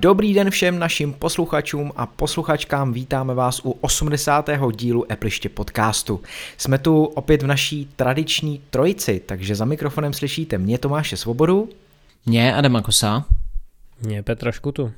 Dobrý den všem našim posluchačům a posluchačkám, vítáme vás u 80. dílu Epliště podcastu. Jsme tu opět v naší tradiční trojici, takže za mikrofonem slyšíte mě Tomáše Svobodu. Mě Adama Kosa. Mě Petra Škutu.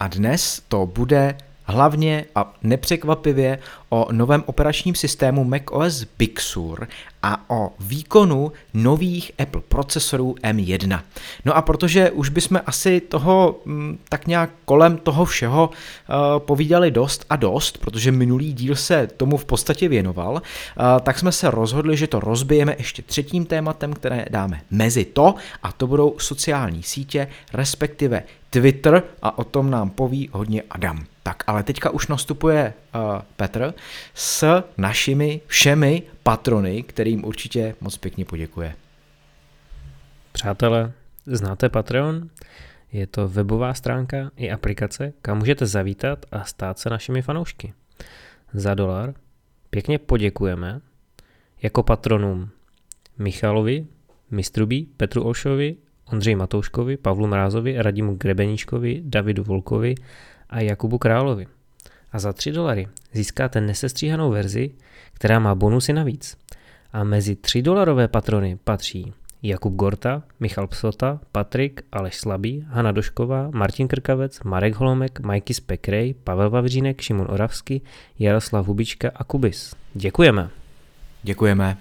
A dnes to bude hlavně a nepřekvapivě o novém operačním systému macOS Big Sur a o výkonu nových Apple procesorů M1. No a protože už bychom asi toho mm, tak nějak kolem toho všeho uh, povídali dost a dost, protože minulý díl se tomu v podstatě věnoval, uh, tak jsme se rozhodli, že to rozbijeme ještě třetím tématem, které dáme mezi to a to budou sociální sítě, respektive Twitter a o tom nám poví hodně Adam. Tak ale teďka už nastupuje uh, Petr s našimi všemi patrony, kterým určitě moc pěkně poděkuje. Přátelé, znáte Patreon? Je to webová stránka i aplikace, kam můžete zavítat a stát se našimi fanoušky. Za dolar pěkně poděkujeme jako patronům Michalovi, Mistrubí, Petru Olšovi, Ondřeji Matouškovi, Pavlu Mrázovi, Radimu Grebeníčkovi, Davidu Volkovi a Jakubu Královi. A za 3 dolary získáte nesestříhanou verzi, která má bonusy navíc. A mezi 3 dolarové patrony patří Jakub Gorta, Michal Psota, Patrik, Aleš Slabý, Hana Došková, Martin Krkavec, Marek Holomek, Majky Spekrej, Pavel Vavřínek, Šimon Oravsky, Jaroslav Hubička a Kubis. Děkujeme. Děkujeme.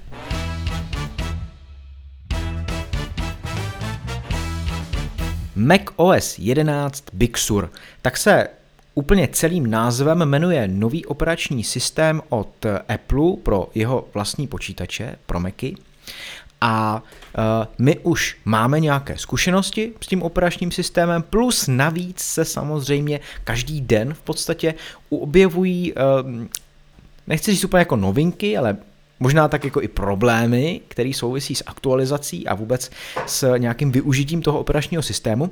Mac OS 11 Big Sur. Tak se úplně celým názvem jmenuje nový operační systém od Apple pro jeho vlastní počítače, pro Macy. A uh, my už máme nějaké zkušenosti s tím operačním systémem, plus navíc se samozřejmě každý den v podstatě objevují, uh, nechci říct úplně jako novinky, ale možná tak jako i problémy, které souvisí s aktualizací a vůbec s nějakým využitím toho operačního systému.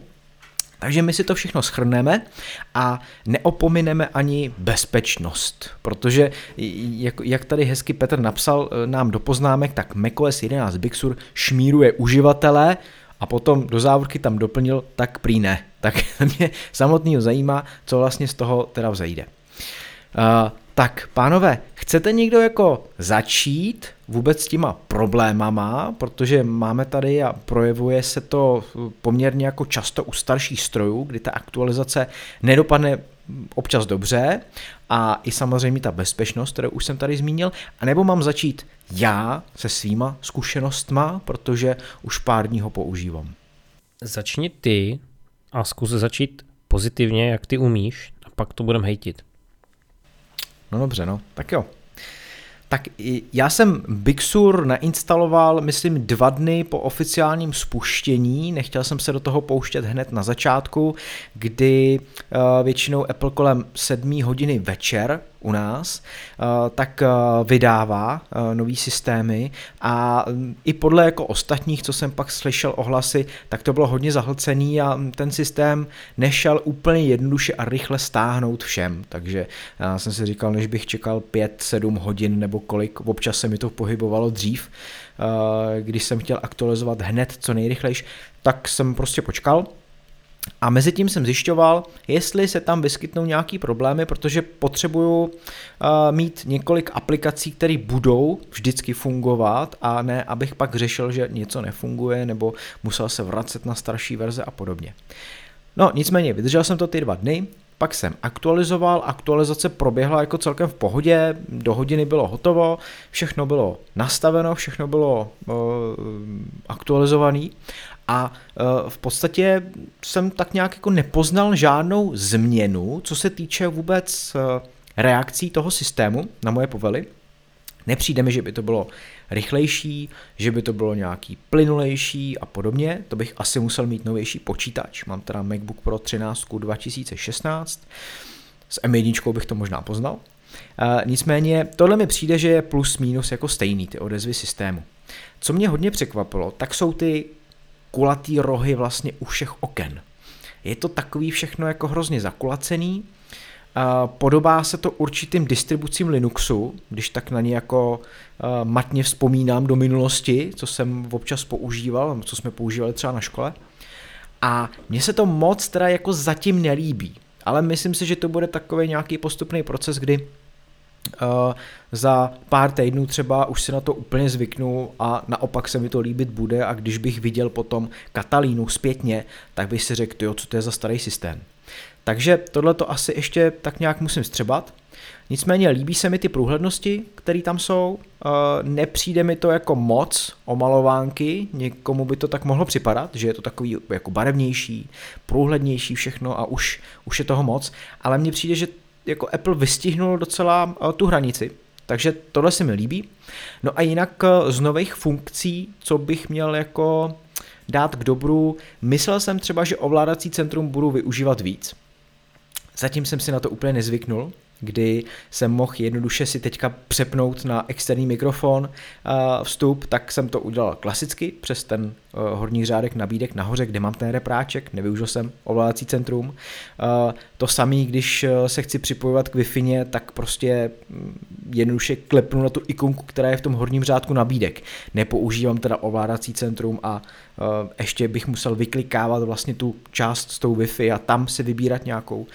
Takže my si to všechno schrneme a neopomineme ani bezpečnost, protože jak, jak tady hezky Petr napsal eh, nám do poznámek, tak macOS 11 Big Sur šmíruje uživatele a potom do závorky tam doplnil, tak prý ne. Tak mě samotného zajímá, co vlastně z toho teda vzejde. Uh, tak, pánové, chcete někdo jako začít vůbec s těma problémama, protože máme tady a projevuje se to poměrně jako často u starších strojů, kdy ta aktualizace nedopadne občas dobře a i samozřejmě ta bezpečnost, kterou už jsem tady zmínil, a nebo mám začít já se svýma zkušenostma, protože už pár dní ho používám. Začni ty a zkus začít pozitivně, jak ty umíš, a pak to budem hejtit. No dobře, no, tak jo. Tak já jsem Big Sur nainstaloval, myslím, dva dny po oficiálním spuštění. Nechtěl jsem se do toho pouštět hned na začátku, kdy uh, většinou Apple kolem 7 hodiny večer u nás, uh, tak uh, vydává uh, nový systémy. A um, i podle jako ostatních, co jsem pak slyšel ohlasy, tak to bylo hodně zahlcený a ten systém nešel úplně jednoduše a rychle stáhnout všem, takže jsem si říkal, než bych čekal 5-7 hodin nebo kolik, občas se mi to pohybovalo dřív, když jsem chtěl aktualizovat hned co nejrychlejš, tak jsem prostě počkal, a mezi tím jsem zjišťoval, jestli se tam vyskytnou nějaký problémy, protože potřebuju uh, mít několik aplikací, které budou vždycky fungovat a ne, abych pak řešil, že něco nefunguje nebo musel se vracet na starší verze a podobně. No nicméně, vydržel jsem to ty dva dny, pak jsem aktualizoval, aktualizace proběhla jako celkem v pohodě, do hodiny bylo hotovo, všechno bylo nastaveno, všechno bylo uh, aktualizované a uh, v podstatě jsem tak nějak jako nepoznal žádnou změnu, co se týče vůbec uh, reakcí toho systému na moje povely. Nepřijde mi, že by to bylo rychlejší, že by to bylo nějaký plynulejší a podobně. To bych asi musel mít novější počítač. Mám teda MacBook Pro 13 2016. S M1 bych to možná poznal. Uh, nicméně tohle mi přijde, že je plus minus jako stejný ty odezvy systému. Co mě hodně překvapilo, tak jsou ty kulatý rohy vlastně u všech oken. Je to takový všechno jako hrozně zakulacený, Podobá se to určitým distribucím Linuxu, když tak na ně jako matně vzpomínám do minulosti, co jsem občas používal, co jsme používali třeba na škole. A mně se to moc teda jako zatím nelíbí, ale myslím si, že to bude takový nějaký postupný proces, kdy uh, za pár týdnů třeba už se na to úplně zvyknu a naopak se mi to líbit bude a když bych viděl potom Katalínu zpětně, tak bych si řekl, jo, co to je za starý systém. Takže tohle to asi ještě tak nějak musím střebat. Nicméně líbí se mi ty průhlednosti, které tam jsou. Eh, nepřijde mi to jako moc omalovánky, někomu by to tak mohlo připadat, že je to takový jako barevnější, průhlednější všechno a už, už je toho moc, ale mně přijde, že jako Apple vystihnul docela eh, tu hranici, takže tohle se mi líbí. No a jinak eh, z nových funkcí, co bych měl jako dát k dobru, myslel jsem třeba, že ovládací centrum budu využívat víc. Zatím jsem si na to úplně nezvyknul, kdy jsem mohl jednoduše si teďka přepnout na externí mikrofon vstup, tak jsem to udělal klasicky přes ten Eh, horní řádek nabídek nahoře, kde mám ten repráček, nevyužil jsem ovládací centrum. Eh, to samé, když eh, se chci připojovat k wi tak prostě mm, jednoduše klepnu na tu ikonku, která je v tom horním řádku nabídek. Nepoužívám teda ovládací centrum a ještě bych musel vyklikávat vlastně tu část s tou Wi-Fi a tam si vybírat nějakou,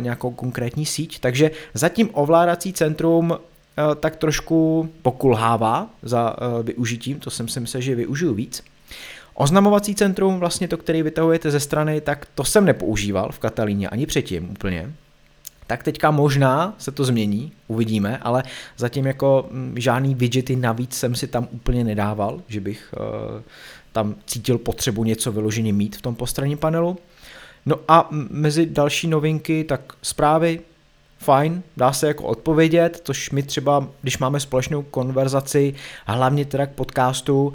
nějakou konkrétní síť. Takže zatím ovládací centrum tak trošku pokulhává za využitím, to jsem si myslel, že využiju víc. Oznamovací centrum, vlastně to, který vytahujete ze strany, tak to jsem nepoužíval v Katalíně ani předtím úplně. Tak teďka možná se to změní, uvidíme, ale zatím jako mm, žádný widgety navíc jsem si tam úplně nedával, že bych uh, tam cítil potřebu něco vyloženě mít v tom postranním panelu. No a mezi další novinky, tak zprávy, fajn, dá se jako odpovědět, což my třeba, když máme společnou konverzaci, a hlavně teda k podcastu uh,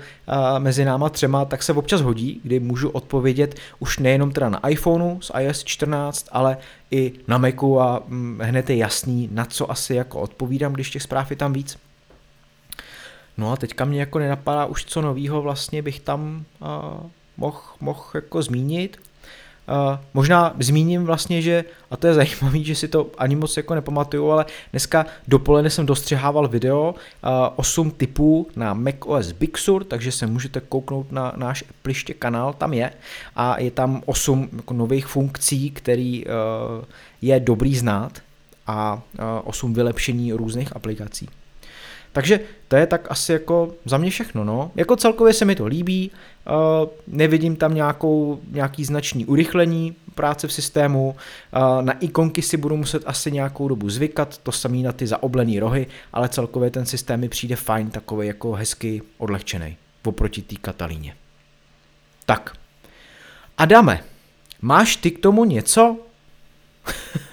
mezi náma třema, tak se občas hodí, kdy můžu odpovědět už nejenom teda na iPhoneu z iOS 14, ale i na Macu a hm, hned je jasný, na co asi jako odpovídám, když těch zpráv je tam víc. No a teďka mě jako nenapadá už co novýho vlastně bych tam uh, mohl moh jako zmínit. Možná zmíním vlastně, že, a to je zajímavé, že si to ani moc jako nepamatuju, ale dneska dopoledne jsem dostřihával video uh, 8 typů na macOS Big Sur, takže se můžete kouknout na náš pliště kanál, tam je a je tam 8 jako nových funkcí, který uh, je dobrý znát a uh, 8 vylepšení různých aplikací. Takže to je tak asi jako za mě všechno, no. Jako celkově se mi to líbí, uh, nevidím tam nějakou, nějaký značný urychlení práce v systému, uh, na ikonky si budu muset asi nějakou dobu zvykat, to samý na ty zaoblený rohy, ale celkově ten systém mi přijde fajn, takový jako hezky odlehčený oproti té Katalíně. Tak. Adame, máš ty k tomu něco?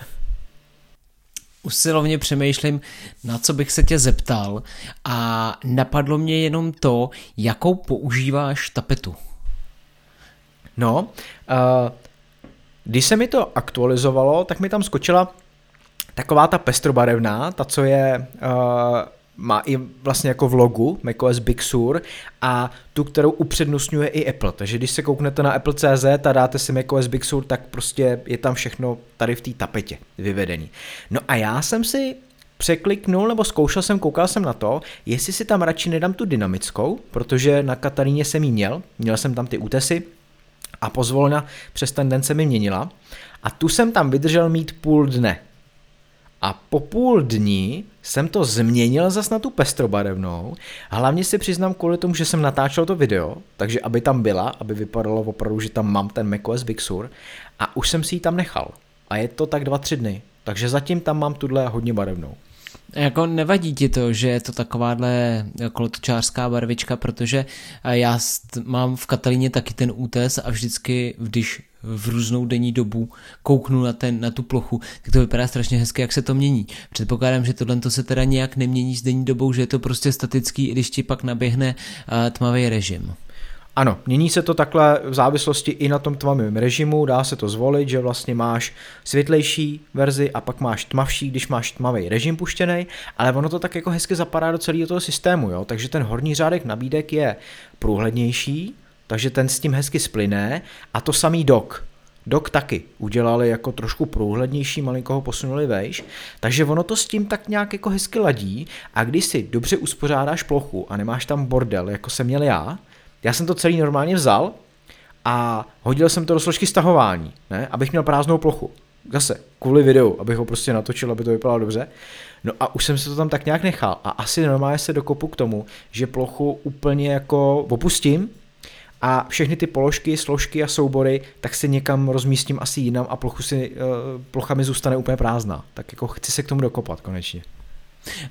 usilovně přemýšlím, na co bych se tě zeptal a napadlo mě jenom to, jakou používáš tapetu. No, uh, když se mi to aktualizovalo, tak mi tam skočila taková ta pestrobarevná, ta, co je uh, má i vlastně jako v logu macOS Big Sur a tu, kterou upřednostňuje i Apple. Takže když se kouknete na Apple.cz a dáte si macOS Big Sur, tak prostě je tam všechno tady v té tapetě vyvedený. No a já jsem si překliknul nebo zkoušel jsem, koukal jsem na to, jestli si tam radši nedám tu dynamickou, protože na Kataríně jsem ji měl, měl jsem tam ty útesy a pozvolna přes ten den se mi měnila a tu jsem tam vydržel mít půl dne, a po půl dní jsem to změnil zas na tu pestrobarevnou. Hlavně si přiznám kvůli tomu, že jsem natáčel to video, takže aby tam byla, aby vypadalo opravdu, že tam mám ten macOS Big Sur a už jsem si ji tam nechal. A je to tak dva, tři dny. Takže zatím tam mám tuhle hodně barevnou. Jako nevadí ti to, že je to takováhle kolotočářská barvička, protože já mám v Katalíně taky ten útes a vždycky, když v různou denní dobu kouknu na, ten, na tu plochu, tak to vypadá strašně hezky, jak se to mění. Předpokládám, že tohle se teda nějak nemění s denní dobou, že je to prostě statický, i když ti pak naběhne tmavý režim. Ano, mění se to takhle v závislosti i na tom tmavém režimu, dá se to zvolit, že vlastně máš světlejší verzi a pak máš tmavší, když máš tmavý režim puštěný, ale ono to tak jako hezky zapadá do celého toho systému, jo? takže ten horní řádek nabídek je průhlednější, takže ten s tím hezky splyne a to samý dok. Dok taky udělali jako trošku průhlednější, malinko ho posunuli vejš, takže ono to s tím tak nějak jako hezky ladí a když si dobře uspořádáš plochu a nemáš tam bordel, jako jsem měl já, já jsem to celý normálně vzal a hodil jsem to do složky stahování, ne? abych měl prázdnou plochu. Zase, kvůli videu, abych ho prostě natočil, aby to vypadalo dobře. No a už jsem se to tam tak nějak nechal a asi normálně se dokopu k tomu, že plochu úplně jako opustím a všechny ty položky, složky a soubory, tak si někam rozmístím asi jinam a plochu si, uh, plocha mi zůstane úplně prázdná. Tak jako chci se k tomu dokopat konečně.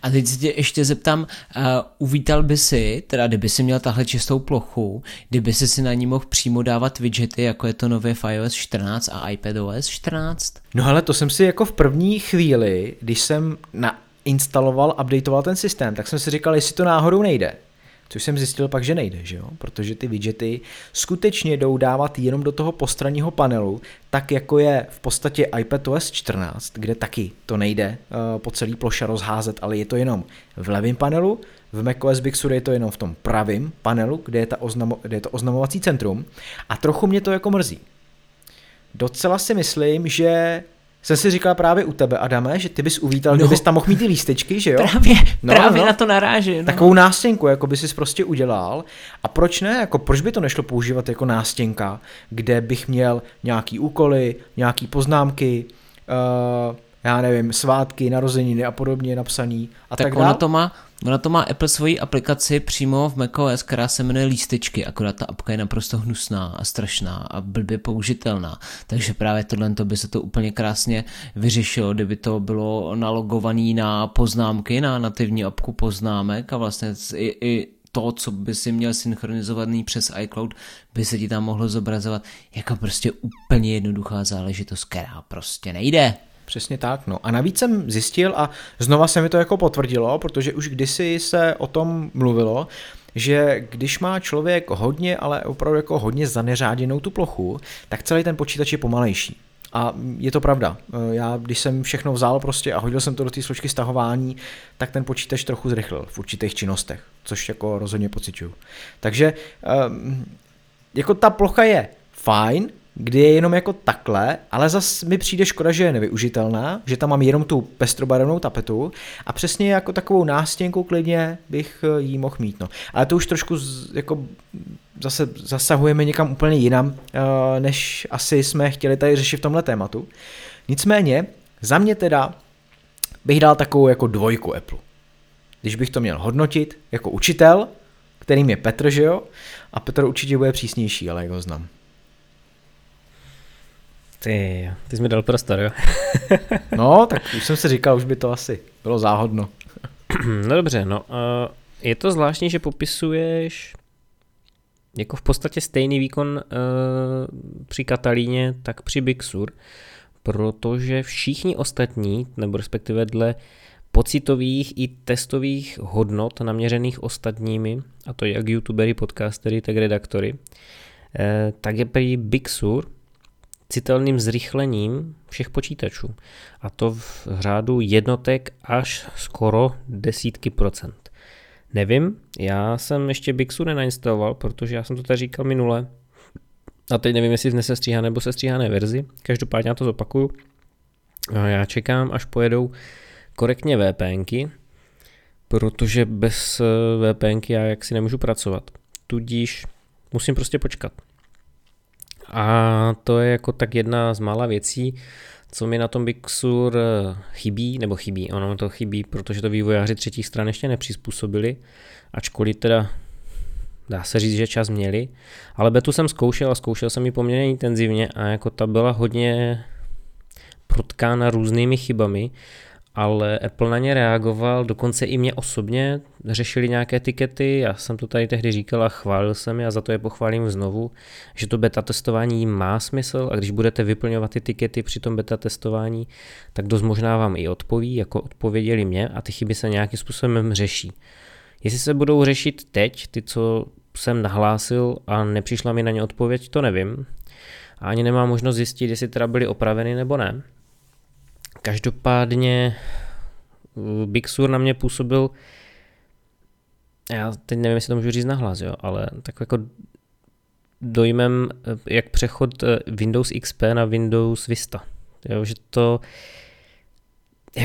A teď se tě ještě zeptám, uh, uvítal by si, teda kdyby si měl tahle čistou plochu, kdyby si si na ní mohl přímo dávat widgety, jako je to nově v iOS 14 a iPadOS 14? No ale to jsem si jako v první chvíli, když jsem na instaloval, updateoval ten systém, tak jsem si říkal, jestli to náhodou nejde. Což jsem zjistil pak, že nejde, že jo? protože ty widgety skutečně jdou dávat jenom do toho postranního panelu, tak jako je v podstatě iPadOS 14, kde taky to nejde uh, po celý ploše rozházet, ale je to jenom v levém panelu, v macOS Big Sur je to jenom v tom pravém panelu, kde je, ta oznamo, kde je to oznamovací centrum a trochu mě to jako mrzí. Docela si myslím, že jsem si říkal právě u tebe, Adame, že ty bys uvítal, no. kdybys tam mohl mít ty lístečky, že jo? Právě, no, právě no. na to narážím. No. Takovou nástěnku, jako by si prostě udělal. A proč ne? Jako proč by to nešlo používat jako nástěnka, kde bych měl nějaký úkoly, nějaký poznámky, uh, já nevím, svátky, narozeniny a podobně napsaný a tak, tak ona to má, ona to má Apple svoji aplikaci přímo v macOS, která se jmenuje Lístečky, akorát ta apka je naprosto hnusná a strašná a blbě použitelná, takže právě tohle to by se to úplně krásně vyřešilo, kdyby to bylo nalogované na poznámky, na nativní apku poznámek a vlastně i, i to, co by si měl synchronizovaný přes iCloud, by se ti tam mohlo zobrazovat jako prostě úplně jednoduchá záležitost, která prostě nejde. Přesně tak, no. A navíc jsem zjistil a znova se mi to jako potvrdilo, protože už kdysi se o tom mluvilo, že když má člověk hodně, ale opravdu jako hodně zaneřáděnou tu plochu, tak celý ten počítač je pomalejší. A je to pravda. Já, když jsem všechno vzal prostě a hodil jsem to do té složky stahování, tak ten počítač trochu zrychlil v určitých činnostech, což jako rozhodně pociťuju. Takže ehm, jako ta plocha je fajn, kdy je jenom jako takhle, ale zas mi přijde škoda, že je nevyužitelná, že tam mám jenom tu pestrobarevnou tapetu a přesně jako takovou nástěnku klidně bych eh, jí mohl mít. No. Ale to už trošku z, jako zase zasahujeme někam úplně jinam, eh, než asi jsme chtěli tady řešit v tomhle tématu. Nicméně, za mě teda bych dal takovou jako dvojku Apple. Když bych to měl hodnotit jako učitel, kterým je Petr, že jo? A Petr určitě bude přísnější, ale jak ho znám. Ty, ty jsi mi dal prostor, jo? no, tak už jsem si říkal, už by to asi bylo záhodno. no dobře, no uh, je to zvláštní, že popisuješ jako v podstatě stejný výkon uh, při Katalíně, tak při Big Sur, protože všichni ostatní, nebo respektive dle pocitových i testových hodnot naměřených ostatními, a to jak youtubery, podcastery, tak redaktory, eh, tak je prý Big Sur citelným zrychlením všech počítačů. A to v řádu jednotek až skoro desítky procent. Nevím, já jsem ještě Bixu nenainstaloval, protože já jsem to tady říkal minule. A teď nevím, jestli v nesestříhané nebo sestříhané verzi. Každopádně já to zopakuju. Já čekám, až pojedou korektně VPNky, protože bez VPNky já jaksi nemůžu pracovat. Tudíž musím prostě počkat. A to je jako tak jedna z mála věcí, co mi na tom Big Sur eh, chybí, nebo chybí, ono to chybí, protože to vývojáři třetích stran ještě nepřizpůsobili, ačkoliv teda dá se říct, že čas měli, ale betu jsem zkoušel a zkoušel jsem ji poměrně intenzivně a jako ta byla hodně protkána různými chybami ale Apple na ně reagoval, dokonce i mě osobně řešili nějaké etikety, já jsem to tady tehdy říkal a chválil jsem je a za to je pochválím znovu, že to beta testování má smysl a když budete vyplňovat etikety při tom beta testování, tak dost možná vám i odpoví, jako odpověděli mě a ty chyby se nějakým způsobem řeší. Jestli se budou řešit teď, ty, co jsem nahlásil a nepřišla mi na ně odpověď, to nevím. A ani nemám možnost zjistit, jestli teda byly opraveny nebo ne. Každopádně eh, Big Sur na mě působil, já teď nevím, jestli to můžu říct nahlas, jo, ale tak jako dojmem, eh, jak přechod eh, Windows XP na Windows Vista. Jo, že to,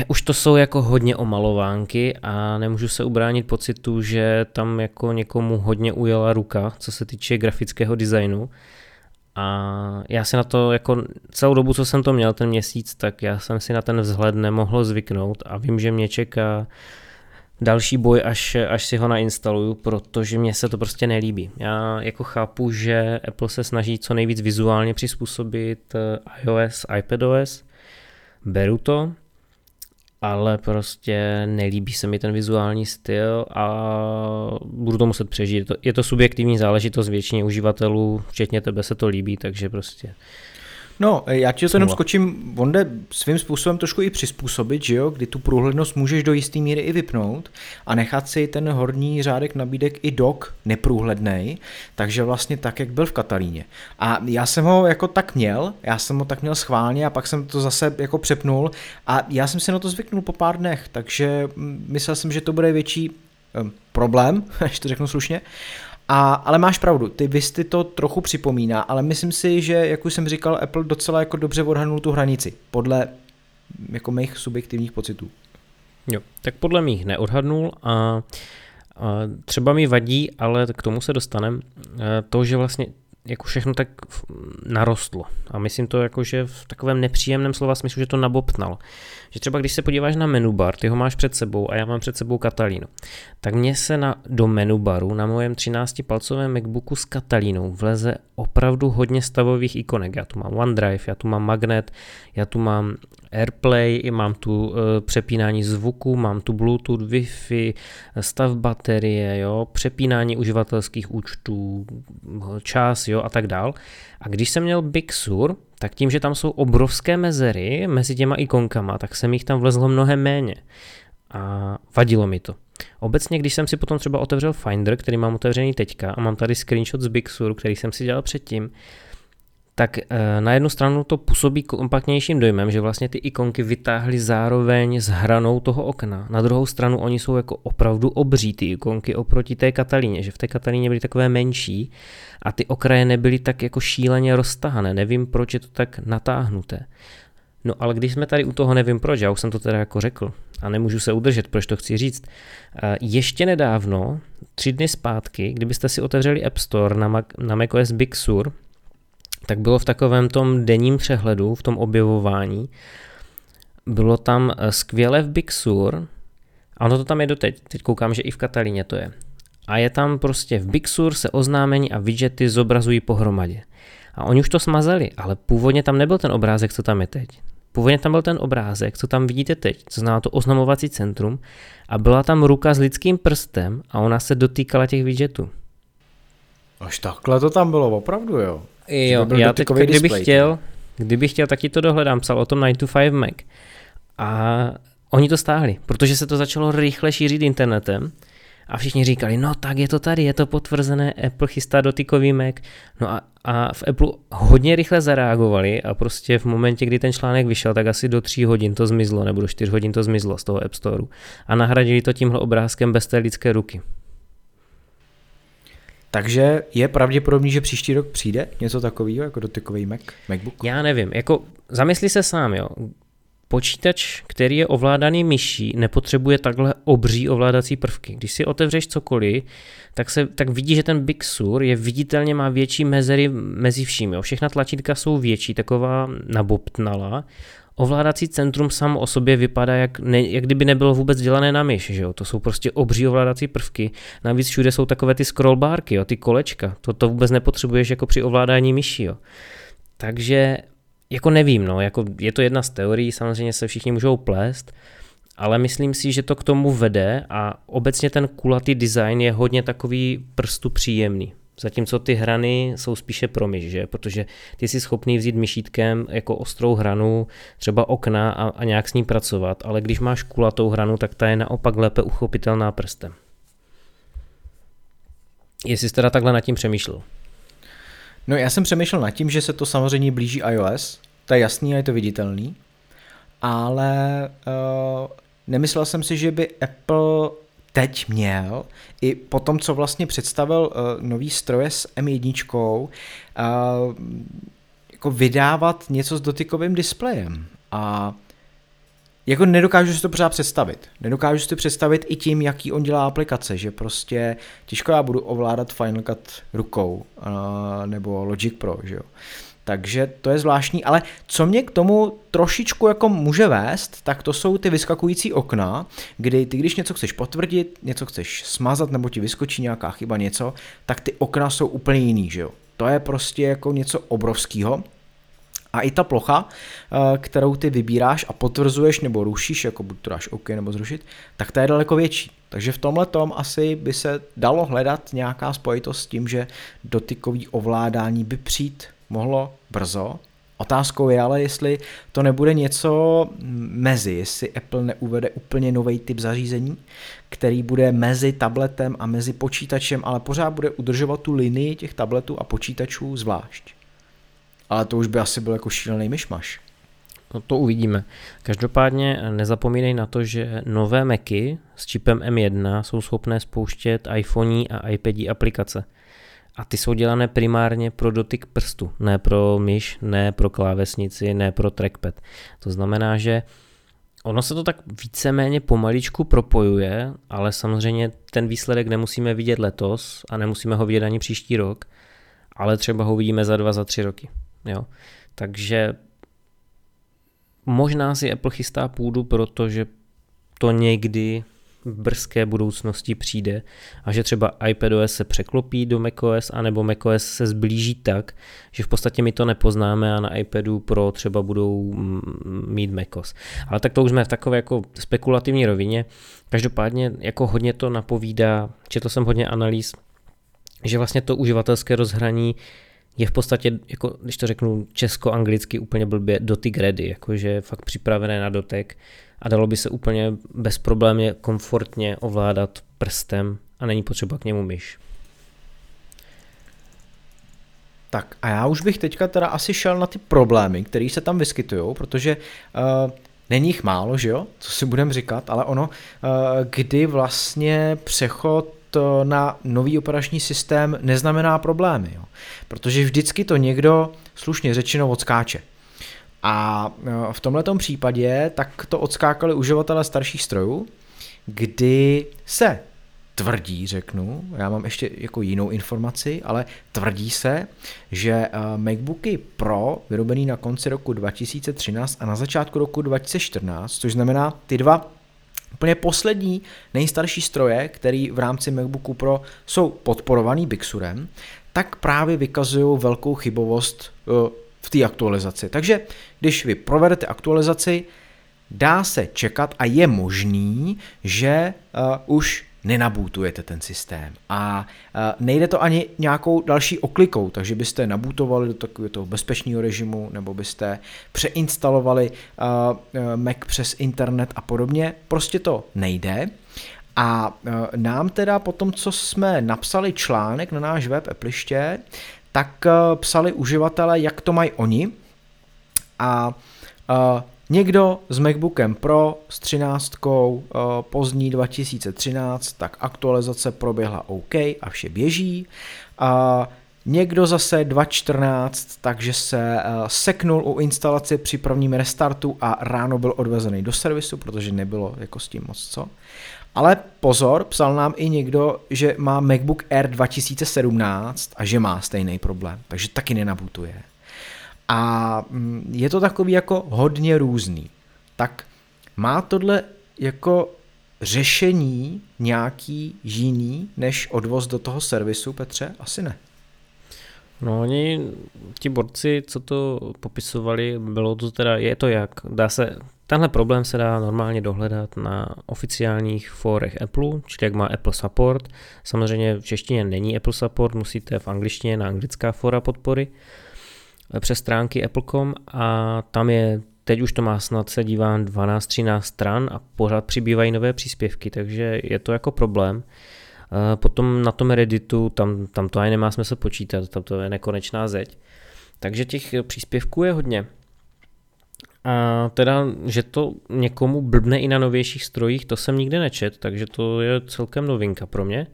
už to jsou jako hodně omalovánky a nemůžu se ubránit pocitu, že tam jako někomu hodně ujela ruka, co se týče grafického designu A já si na to, jako celou dobu, co jsem to měl ten měsíc, tak já jsem si na ten vzhled nemohl zvyknout a vím, že mě čeká další boj, až, až si ho nainstaluju, protože mě se to prostě nelíbí. Já jako chápu, že Apple se snaží co nejvíc vizuálně přizpůsobit iOS, iPadOS, beru to, ale prostě nelíbí se mi ten vizuální styl a budu to muset přežít. Je to subjektivní záležitost většině uživatelů, včetně tebe se to líbí, takže prostě No, já ti to jenom skočím, on jde svým způsobem trošku i přizpůsobit, že jo, kdy tu průhlednost můžeš do jisté míry i vypnout a nechat si ten horní řádek nabídek i dok neprůhledný, takže vlastně tak, jak byl v Katalíně. A já jsem ho jako tak měl, já jsem ho tak měl schválně a pak jsem to zase jako přepnul a já jsem si na to zvyknul po pár dnech, takže mm, myslel jsem, že to bude větší problém, až to řeknu slušně, a, ale máš pravdu, ty Visty to trochu připomíná, ale myslím si, že, jak už jsem říkal, Apple docela jako dobře odhadnul tu hranici, podle jako mých subjektivních pocitů. Jo, tak podle mých neodhadnul a, a třeba mi vadí, ale k tomu se dostanem, to, že vlastně jako všechno tak narostlo. A myslím to jako, že v takovém nepříjemném slova smyslu, že to nabobtnalo. Že třeba když se podíváš na menu bar, ty ho máš před sebou a já mám před sebou Katalínu, tak mně se na, do menu baru na mojem 13-palcovém MacBooku s Katalínou vleze opravdu hodně stavových ikonek. Já tu mám OneDrive, já tu mám Magnet, já tu mám AirPlay, mám tu e, přepínání zvuku, mám tu Bluetooth, Wi-Fi, stav baterie, jo, přepínání uživatelských účtů, čas jo, a tak dál. A když jsem měl Big Sur, tak tím, že tam jsou obrovské mezery mezi těma ikonkama, tak se mi jich tam vlezlo mnohem méně. A vadilo mi to. Obecně, když jsem si potom třeba otevřel Finder, který mám otevřený teďka a mám tady screenshot z Big Sur, který jsem si dělal předtím, tak eh, na jednu stranu to působí kompaktnějším dojmem, že vlastně ty ikonky vytáhly zároveň s hranou toho okna. Na druhou stranu oni jsou jako opravdu obří ty ikonky oproti té Katalíně, že v té Katalíně byly takové menší a ty okraje nebyly tak jako šíleně roztahané. Nevím, proč je to tak natáhnuté. No ale když jsme tady u toho, nevím proč, já už jsem to teda jako řekl a nemůžu se udržet, proč to chci říct. Eh, ještě nedávno, tři dny zpátky, kdybyste si otevřeli App Store na, Mac, na macOS Big Sur, tak bylo v takovém tom denním přehledu, v tom objevování, bylo tam eh, skvěle v Big Sur, a ono to tam je doteď, teď koukám, že i v Katalíně to je. A je tam prostě v Big Sur se oznámení a widgety zobrazují pohromadě. A oni už to smazali, ale původně tam nebyl ten obrázek, co tam je teď. Původně tam byl ten obrázek, co tam vidíte teď, co znamená to oznamovací centrum, a byla tam ruka s lidským prstem a ona se dotýkala těch widgetů. Až takhle to tam bylo, opravdu jo. Jo, já teď, kdybych display, chtěl, kdybych chtěl, tak ti to dohledám, psal o tom 9 to 5 Mac. A oni to stáhli, protože se to začalo rychle šířit internetem a všichni říkali, no tak je to tady, je to potvrzené, Apple chystá dotykový Mac. No a, a v Apple hodně rychle zareagovali a prostě v momentě, kdy ten článek vyšel, tak asi do 3 hodin to zmizlo, nebo do 4 hodin to zmizlo z toho App Storeu. A nahradili to tímhle obrázkem bez té lidské ruky. Takže je pravděpodobný, že příští rok přijde něco takového jako dotykový Mac, MacBook? Já nevím, jako zamysli se sám, jo. Počítač, který je ovládaný myší, nepotřebuje takhle obří ovládací prvky. Když si otevřeš cokoliv, tak, se, tak vidí, že ten Big Sur je viditelně má větší mezery mezi vším. Jo. Všechna tlačítka jsou větší, taková nabobtnala ovládací centrum samo o sobě vypadá, jak, ne, jak kdyby nebylo vůbec dělané na myš, že jo? to jsou prostě obří ovládací prvky, navíc všude jsou takové ty scrollbárky, jo? ty kolečka, to, to vůbec nepotřebuješ jako při ovládání myší, jo? takže jako nevím, no, jako je to jedna z teorií, samozřejmě se všichni můžou plést, ale myslím si, že to k tomu vede a obecně ten kulatý design je hodně takový prstu příjemný. Zatímco ty hrany jsou spíše pro myš, že? protože ty jsi schopný vzít myšítkem jako ostrou hranu, třeba okna a, a nějak s ní pracovat, ale když máš kulatou hranu, tak ta je naopak lépe uchopitelná prstem. Jestli jsi teda takhle nad tím přemýšlel. No já jsem přemýšlel nad tím, že se to samozřejmě blíží iOS, to je jasný a je to viditelný, ale uh, nemyslel jsem si, že by Apple teď měl, i po tom, co vlastně představil uh, nový stroje s M1, uh, jako vydávat něco s dotykovým displejem. A jako nedokážu si to pořád představit. Nedokážu si to představit i tím, jaký on dělá aplikace, že prostě těžko já budu ovládat Final Cut rukou, uh, nebo Logic Pro, že jo. Takže to je zvláštní, ale co mě k tomu trošičku jako může vést, tak to jsou ty vyskakující okna, kdy ty, když něco chceš potvrdit, něco chceš smazat nebo ti vyskočí nějaká chyba, něco, tak ty okna jsou úplně jiný, že jo. To je prostě jako něco obrovského. A i ta plocha, eh, kterou ty vybíráš a potvrzuješ nebo rušíš, jako buď to dáš OK nebo zrušit, tak ta je daleko větší. Takže v tomhle tom asi by se dalo hledat nějaká spojitost s tím, že dotykový ovládání by přijít mohlo brzo. Otázkou je ale, jestli to nebude něco mezi, jestli Apple neuvede úplně nový typ zařízení, který bude mezi tabletem a mezi počítačem, ale pořád bude udržovat tu linii těch tabletů a počítačů zvlášť. Ale to už by asi byl jako šílený myšmaš. No to uvidíme. Každopádně nezapomínej na to, že nové Macy s čipem M1 jsou schopné spouštět iPhone a iPadí aplikace. A ty jsou dělané primárně pro dotyk prstu, ne pro myš, ne pro klávesnici, ne pro trackpad. To znamená, že ono se to tak víceméně pomaličku propojuje, ale samozřejmě ten výsledek nemusíme vidět letos a nemusíme ho vidět ani příští rok, ale třeba ho vidíme za dva, za tři roky. Jo? Takže možná si Apple chystá půdu, protože to někdy brzké budoucnosti přijde a že třeba iPadOS se překlopí do macOS anebo macOS se zblíží tak, že v podstatě my to nepoznáme a na iPadu Pro třeba budou mít macOS. Ale tak to už jsme v takové jako spekulativní rovině. Každopádně jako hodně to napovídá, četl jsem hodně analýz, že vlastně to uživatelské rozhraní je v podstatě, jako, když to řeknu česko-anglicky úplně blbě, dotyk ready, jakože fakt připravené na dotek a dalo by se úplně bezproblémně, komfortně ovládat prstem a není potřeba k němu myš. Tak a já už bych teďka teda asi šel na ty problémy, které se tam vyskytují, protože uh, není jich málo, že jo, co si budeme říkat, ale ono, uh, kdy vlastně přechod na nový operační systém neznamená problémy, jo? protože vždycky to někdo slušně řečeno odskáče. A e, v tomto případě tak to odskákali uživatelé starších strojů, kdy se tvrdí, řeknu, já mám ještě jako jinou informaci, ale tvrdí se, že e, MacBooky Pro vyrobený na konci roku 2013 a na začátku roku 2014, což znamená ty dva úplně poslední nejstarší stroje, který v rámci MacBooku Pro jsou podporovaný Big Surem, tak právě vykazují velkou chybovost e, v té aktualizaci. Takže když vy provedete aktualizaci, dá se čekat a je možný, že uh, už nenabůtujete ten systém. A nejde to ani nějakou další oklikou, takže byste nabůtovali do takového toho bezpečného režimu, nebo byste přeinstalovali Mac přes internet a podobně. Prostě to nejde. A nám teda po tom, co jsme napsali článek na náš web Appliště, tak psali uživatelé, jak to mají oni. A někdo s MacBookem Pro s 13 uh, pozdní 2013, tak aktualizace proběhla OK a vše běží. Uh, Někdo zase 2.14, takže se uh, seknul u instalace při prvním restartu a ráno byl odvezený do servisu, protože nebylo jako s tím moc co. Ale pozor, psal nám i někdo, že má MacBook Air 2017 a že má stejný problém, takže taky nenabutuje. A mm, je to takový jako hodně různý. Tak má tohle jako řešení nějaký jiný než odvoz do toho servisu, Petře? Asi ne. No oni, ti borci, co to popisovali, bylo to teda, je to jak, dá se, tenhle problém se dá normálně dohledat na oficiálních fórech Apple, čili jak má Apple Support. Samozřejmě v češtině není Apple Support, musíte v angličtině na anglická fora podpory eh, přes stránky Apple.com a tam je, teď už to má snad se dívám 12-13 stran a pořád přibývají nové příspěvky, takže je to jako problém. Potom na tom Redditu, tam, tam to ani nemá smysl počítat, tam to je nekonečná zeď. Takže těch příspěvků je hodně. A teda, že to někomu blbne i na novějších strojích, to jsem nikdy nečet, takže to je celkem novinka pro mě.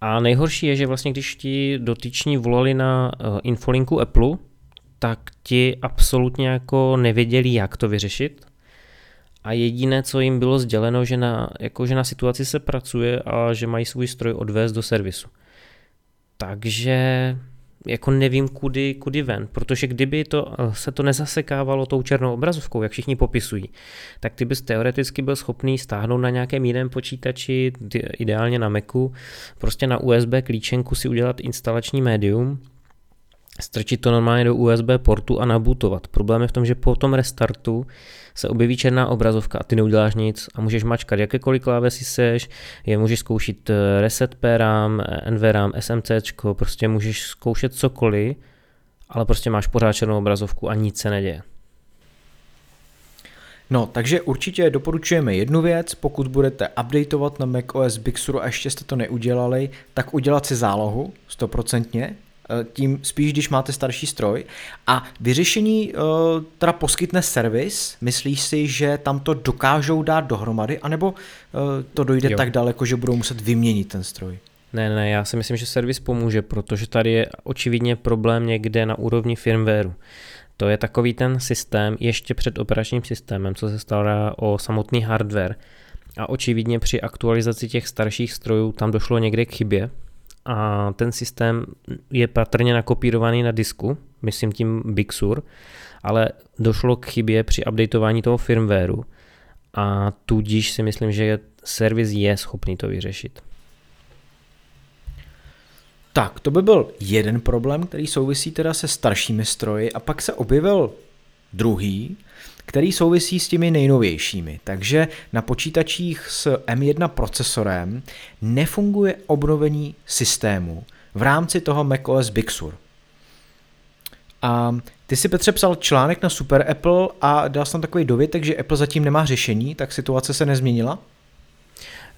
A nejhorší je, že vlastně když ti dotyční volali na eh, infolinku Apple, tak ti absolutně jako nevěděli, jak to vyřešit a jediné, co jim bylo sděleno, že na, jako, že na situaci se pracuje a že mají svůj stroj odvést do servisu. Takže jako nevím kudy, kudy ven, protože kdyby to, se to nezasekávalo tou černou obrazovkou, jak všichni popisují, tak ty bys teoreticky byl schopný stáhnout na nějakém jiném počítači, ideálně na Macu, prostě na USB klíčenku si udělat instalační médium strčit to normálně do USB portu a nabootovat. Problém je v tom, že po tom restartu se objeví černá obrazovka a ty neuděláš nic a můžeš mačkat jakékoliv klávesy seš, je můžeš zkoušet eh, reset PRAM, NVRAM, SMC, prostě můžeš zkoušet cokoliv, ale prostě máš pořád černou obrazovku a nic se neděje. No, takže určitě doporučujeme jednu věc, pokud budete updateovat na macOS Big Sur a ještě jste to neudělali, tak udělat si zálohu, stoprocentně, tím spíš, když máte starší stroj. A vyřešení uh, teda poskytne servis, myslíš si, že tam to dokážou dát dohromady, anebo uh, to dojde jo. tak daleko, že budou muset vyměnit ten stroj? Ne, ne, já si myslím, že servis pomůže, protože tady je očividně problém někde na úrovni firmwareu. To je takový ten systém ještě před operačním systémem, co se stará o samotný hardware. A očividně při aktualizaci těch starších strojů tam došlo někde k chybě, a ten systém je patrně nakopírovaný na disku, myslím tím Big Sur, ale došlo k chybě při updateování toho firmwareu a tudíž si myslím, že servis je schopný to vyřešit. Tak, to by byl jeden problém, který souvisí teda se staršími stroji a pak se objevil druhý, který souvisí s těmi nejnovějšími. Takže na počítačích s M1 procesorem nefunguje obnovení systému v rámci toho macOS Big Sur. A ty si Petře psal článek na Super Apple a dal jsem takový dovětek, že Apple zatím nemá řešení, tak situace se nezměnila?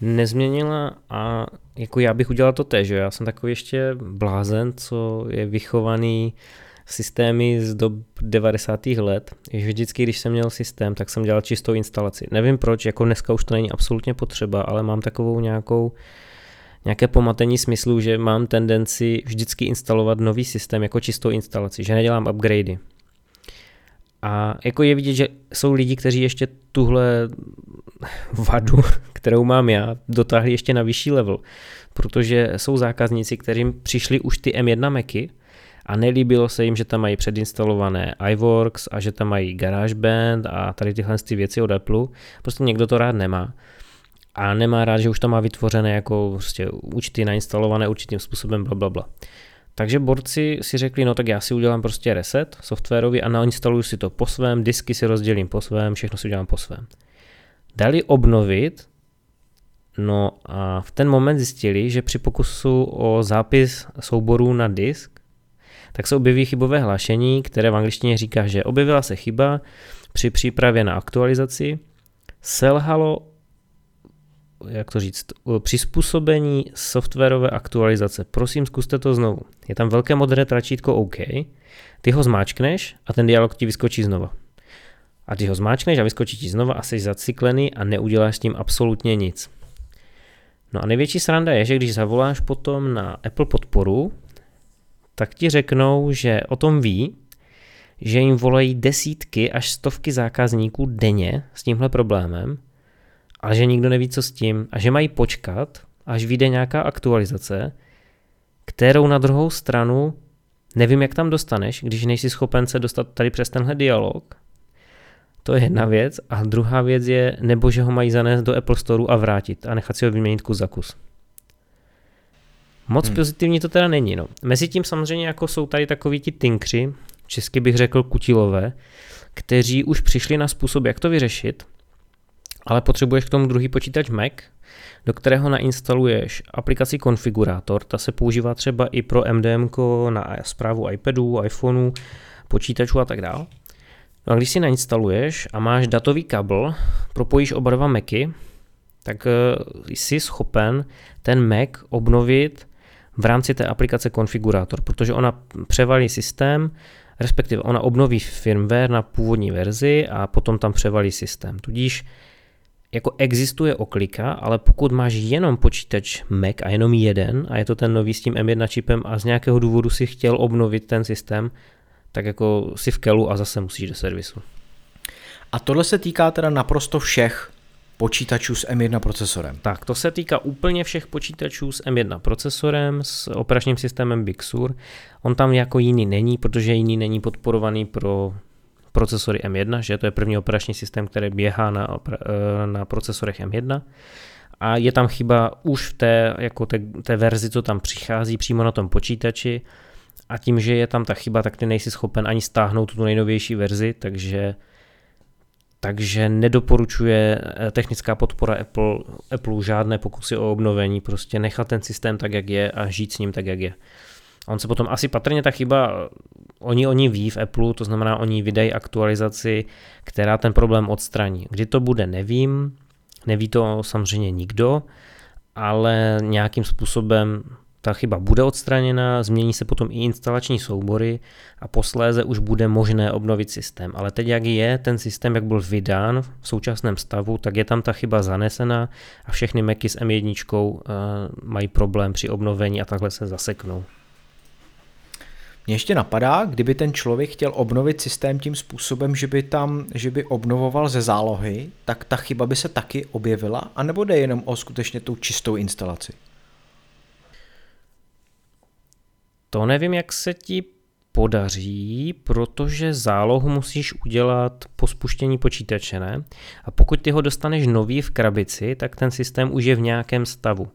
Nezměnila a jako já bych udělal to tež, já jsem takový ještě blázen, co je vychovaný systémy z dob 90. let, že vždycky, když jsem měl systém, tak jsem dělal čistou instalaci. Nevím proč, jako dneska už to není absolutně potřeba, ale mám takovou nějakou nějaké pomatení smyslu, že mám tendenci vždycky instalovat nový systém jako čistou instalaci, že nedělám upgradey. A jako je vidět, že jsou lidi, kteří ještě tuhle vadu, kterou mám já, dotáhli ještě na vyšší level, protože jsou zákazníci, kterým přišli už ty M1 Macy a nelíbilo se jim, že tam mají předinstalované iWorks a že tam mají GarageBand a tady tyhle ty věci od Apple. Prostě někdo to rád nemá. A nemá rád, že už tam má vytvořené jako prostě účty nainstalované určitým způsobem, bla, bla, bla. Takže borci si řekli, no tak já si udělám prostě reset softwarový a nainstaluju si to po svém, disky si rozdělím po svém, všechno si udělám po svém. Dali obnovit, no a v ten moment zjistili, že při pokusu o zápis souborů na disk tak se objeví chybové hlášení, které v angličtině říká, že objevila se chyba při přípravě na aktualizaci, selhalo jak to říct, přizpůsobení softwarové aktualizace. Prosím, zkuste to znovu. Je tam velké modré tlačítko OK, ty ho zmáčkneš a ten dialog ti vyskočí znova. A ty ho zmáčkneš a vyskočí ti znova a jsi zacyklený a neuděláš s tím absolutně nic. No a největší sranda je, že když zavoláš potom na Apple podporu, tak ti řeknou, že o tom ví, že jim volají desítky až stovky zákazníků denně s tímhle problémem, ale že nikdo neví, co s tím a že mají počkat, až vyjde nějaká aktualizace, kterou na druhou stranu nevím, jak tam dostaneš, když nejsi schopen se dostat tady přes tenhle dialog. To je jedna věc. A druhá věc je, nebo že ho mají zanést do Apple Store a vrátit a nechat si ho vyměnit kus za kus. Moc hmm. pozitivní to teda není. No. Mezi tím samozřejmě jako jsou tady takoví ti tinkři, česky bych řekl kutilové, kteří už přišli na způsob, jak to vyřešit, ale potřebuješ k tomu druhý počítač Mac, do kterého nainstaluješ aplikaci konfigurátor, ta se používá třeba i pro MDM na zprávu iPadů, iPhoneů, počítačů a tak dále. No a když si nainstaluješ a máš datový kabel, propojíš oba dva Macy, tak eh, jsi schopen ten Mac obnovit v rámci té aplikace konfigurátor, protože ona převalí systém, respektive ona obnoví firmware na původní verzi a potom tam převalí systém. Tudíž jako existuje oklika, ale pokud máš jenom počítač Mac a jenom jeden a je to ten nový s tím M1 čipem a z nějakého důvodu si chtěl obnovit ten systém, tak jako si v kelu a zase musíš do servisu. A tohle se týká teda naprosto všech počítačů s M1 procesorem. Tak, to se týká úplně všech počítačů s M1 procesorem, s operačním systémem Big Sur. On tam jako jiný není, protože jiný není podporovaný pro procesory M1, že to je první operační systém, který běhá na, eh, na procesorech M1 a je tam chyba už v té, jako té, té verzi, co tam přichází přímo na tom počítači a tím, že je tam ta chyba, tak ty nejsi schopen ani stáhnout tu nejnovější verzi, takže takže nedoporučuje eh, technická podpora Apple, Apple žádné pokusy o obnovení, prostě nechat ten systém tak, jak je a žít s ním tak, jak je. On se potom asi patrně ta chyba, oni oni ví v Apple, to znamená oni vydají aktualizaci, která ten problém odstraní. Kdy to bude, nevím, neví to samozřejmě nikdo, ale nějakým způsobem ta chyba bude odstraněna, změní se potom i instalační soubory a posléze už bude možné obnovit systém. Ale teď jak je ten systém, jak byl vydán v současném stavu, tak je tam ta chyba zanesena a všechny Macy s M1 uh, mají problém při obnovení a takhle se zaseknou. Mě ještě napadá, kdyby ten člověk chtěl obnovit systém tím způsobem, že by tam, že by obnovoval ze zálohy, tak ta chyba by se taky objevila, anebo jde jenom o skutečně tu čistou instalaci? To nevím, jak se ti podaří, protože zálohu musíš udělat po spuštění počítače, ne? A pokud ty ho dostaneš nový v krabici, tak ten systém už je v nějakém stavu.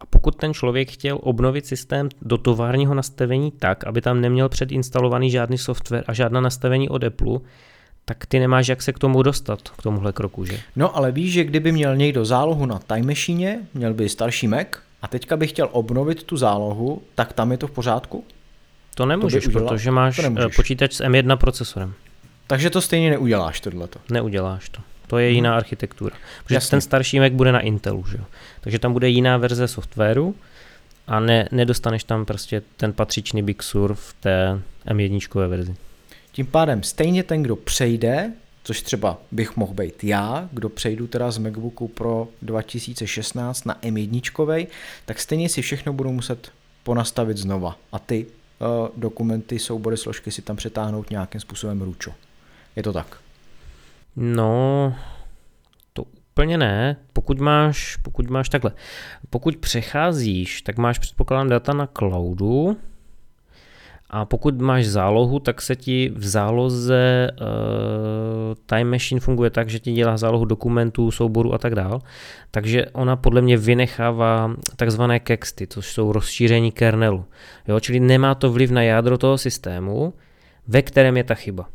A pokud ten člověk chtěl obnovit systém do továrního nastavení tak, aby tam neměl předinstalovaný žádný software a žádná nastavení od Apple, tak ty nemáš jak se k tomu dostat, k tomuhle kroku, že? No ale víš, že kdyby měl někdo zálohu na Time Machine, měl by starší Mac a teďka by chtěl obnovit tu zálohu, tak tam je to v pořádku? To nemůžeš, to protože máš to eh, počítač s M1 procesorem. Takže to stejně neuděláš tohleto. Neuděláš to. To je jiná hmm. architektura. Protože Jasně. ten starší Mac bude na Intelu, že? takže tam bude jiná verze softwaru a ne, nedostaneš tam prostě ten patřičný Big Sur v té M1 verzi. Tím pádem stejně ten, kdo přejde, což třeba bych mohl být já, kdo přejdu teda z MacBooku Pro 2016 na M1, tak stejně si všechno budu muset ponastavit znova. A ty uh, dokumenty, soubory, složky si tam přetáhnout nějakým způsobem ručo. Je to tak? No, to úplně ne. Pokud máš, pokud máš takhle, pokud přecházíš, tak máš předpokládám data na cloudu, a pokud máš zálohu, tak se ti v záloze uh, Time Machine funguje tak, že ti dělá zálohu dokumentů, souborů a tak dál. Takže ona podle mě vynechává takzvané kexty, což jsou rozšíření kernelu. Jo, čili nemá to vliv na jádro toho systému, ve kterém je ta chyba.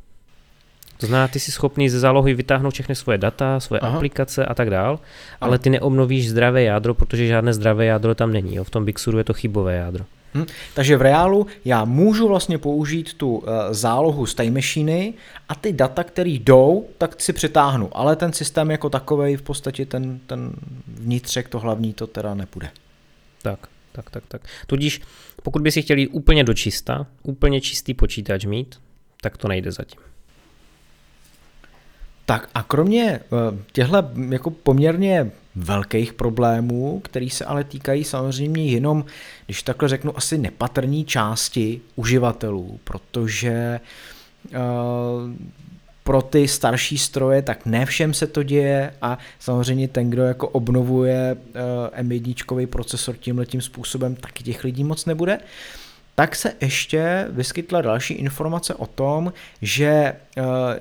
To znamená, ty jsi schopný ze zálohy vytáhnout všechny svoje data, svoje Aha. aplikace a tak dál, ale ty neobnovíš zdravé jádro, protože žádné zdravé jádro tam není. Jo? V tom Big Suru je to chybové jádro. Hm? Takže v reálu já můžu vlastně použít tu uh, zálohu z Time Machine a ty data, které jdou, tak si přetáhnu, ale ten systém jako takový v podstatě ten, ten vnitřek, to hlavní, to teda nepůjde. Tak, tak, tak, tak. Tudíž pokud by si chtěli jít úplně do čista, úplně čistý počítač mít, tak to nejde zatím. Tak a kromě eh, těchto jako poměrně velkých problémů, který se ale týkají samozřejmě jenom, když takhle řeknu, asi nepatrní části uživatelů, protože uh, pro ty starší stroje, tak ne všem se to děje a samozřejmě ten, kdo jako obnovuje uh, M1 procesor tímhletím způsobem, taky těch lidí moc nebude. Tak se ještě vyskytla další informace o tom, že eh,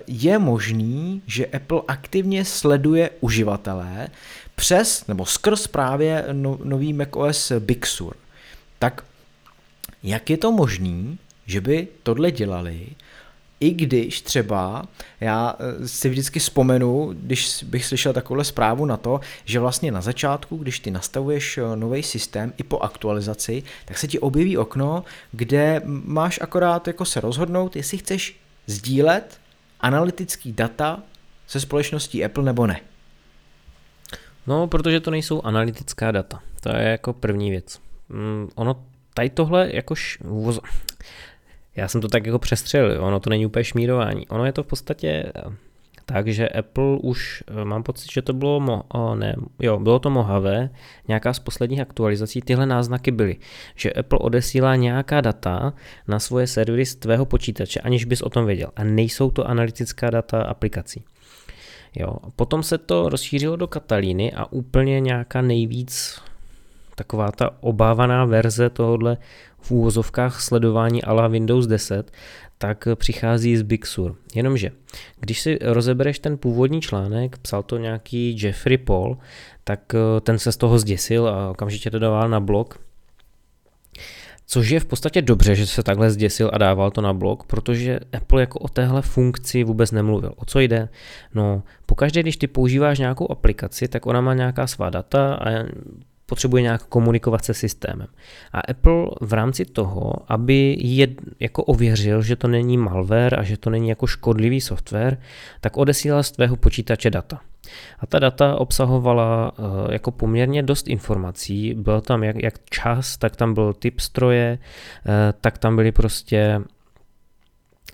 je možný, že Apple aktivně sleduje uživatele přes nebo skrz právě no, nový macOS Big Sur. Tak jak je to možný, že by tohle dělali i když třeba já eh, si vždycky vzpomenu, když bych slyšel takovou zprávu na to, že vlastně na začátku, když ty nastavuješ eh, nový systém i po aktualizaci, tak se ti objeví okno, kde máš akorát jako se rozhodnout, jestli chceš sdílet analytický data se společností Apple nebo ne. No, protože to nejsou analytická data. To je jako první věc. Mm, ono tady tohle jakož já jsem to tak jako přestřelil, ono to není úplně šmírování. Ono je to v podstatě eh, tak, že Apple už, eh, mám pocit, že to bylo, mo, oh, ne, jo, bylo to Mojave, nějaká z posledních aktualizací, tyhle náznaky byly, že Apple odesílá nějaká data na svoje servery z tvého počítače, aniž bys o tom věděl. A nejsou to analytická data aplikací. Jo. Potom se to rozšířilo do Katalíny a úplně nějaká nejvíc taková ta obávaná verze tohohle v úvozovkách sledování ala Windows 10, tak přichází z Big Sur. Jenomže, když si rozebereš ten původní článek, psal to nějaký Jeffrey Paul, tak eh, ten se z toho zděsil a okamžitě to dával na blog. Což je v podstatě dobře, že se takhle zděsil a dával to na blog, protože Apple jako o téhle funkci vůbec nemluvil. O co jde? No, pokaždé, když ty používáš nějakou aplikaci, tak ona má nějaká svá data a potřebuje nějak komunikovat se systémem. A Apple v rámci toho, aby je jako ověřil, že to není malware a že to není jako škodlivý software, tak odesílal z tvého počítače data. A ta data obsahovala uh, jako poměrně dost informací. Byl tam jak, jak čas, tak tam byl typ stroje, uh, tak tam byly prostě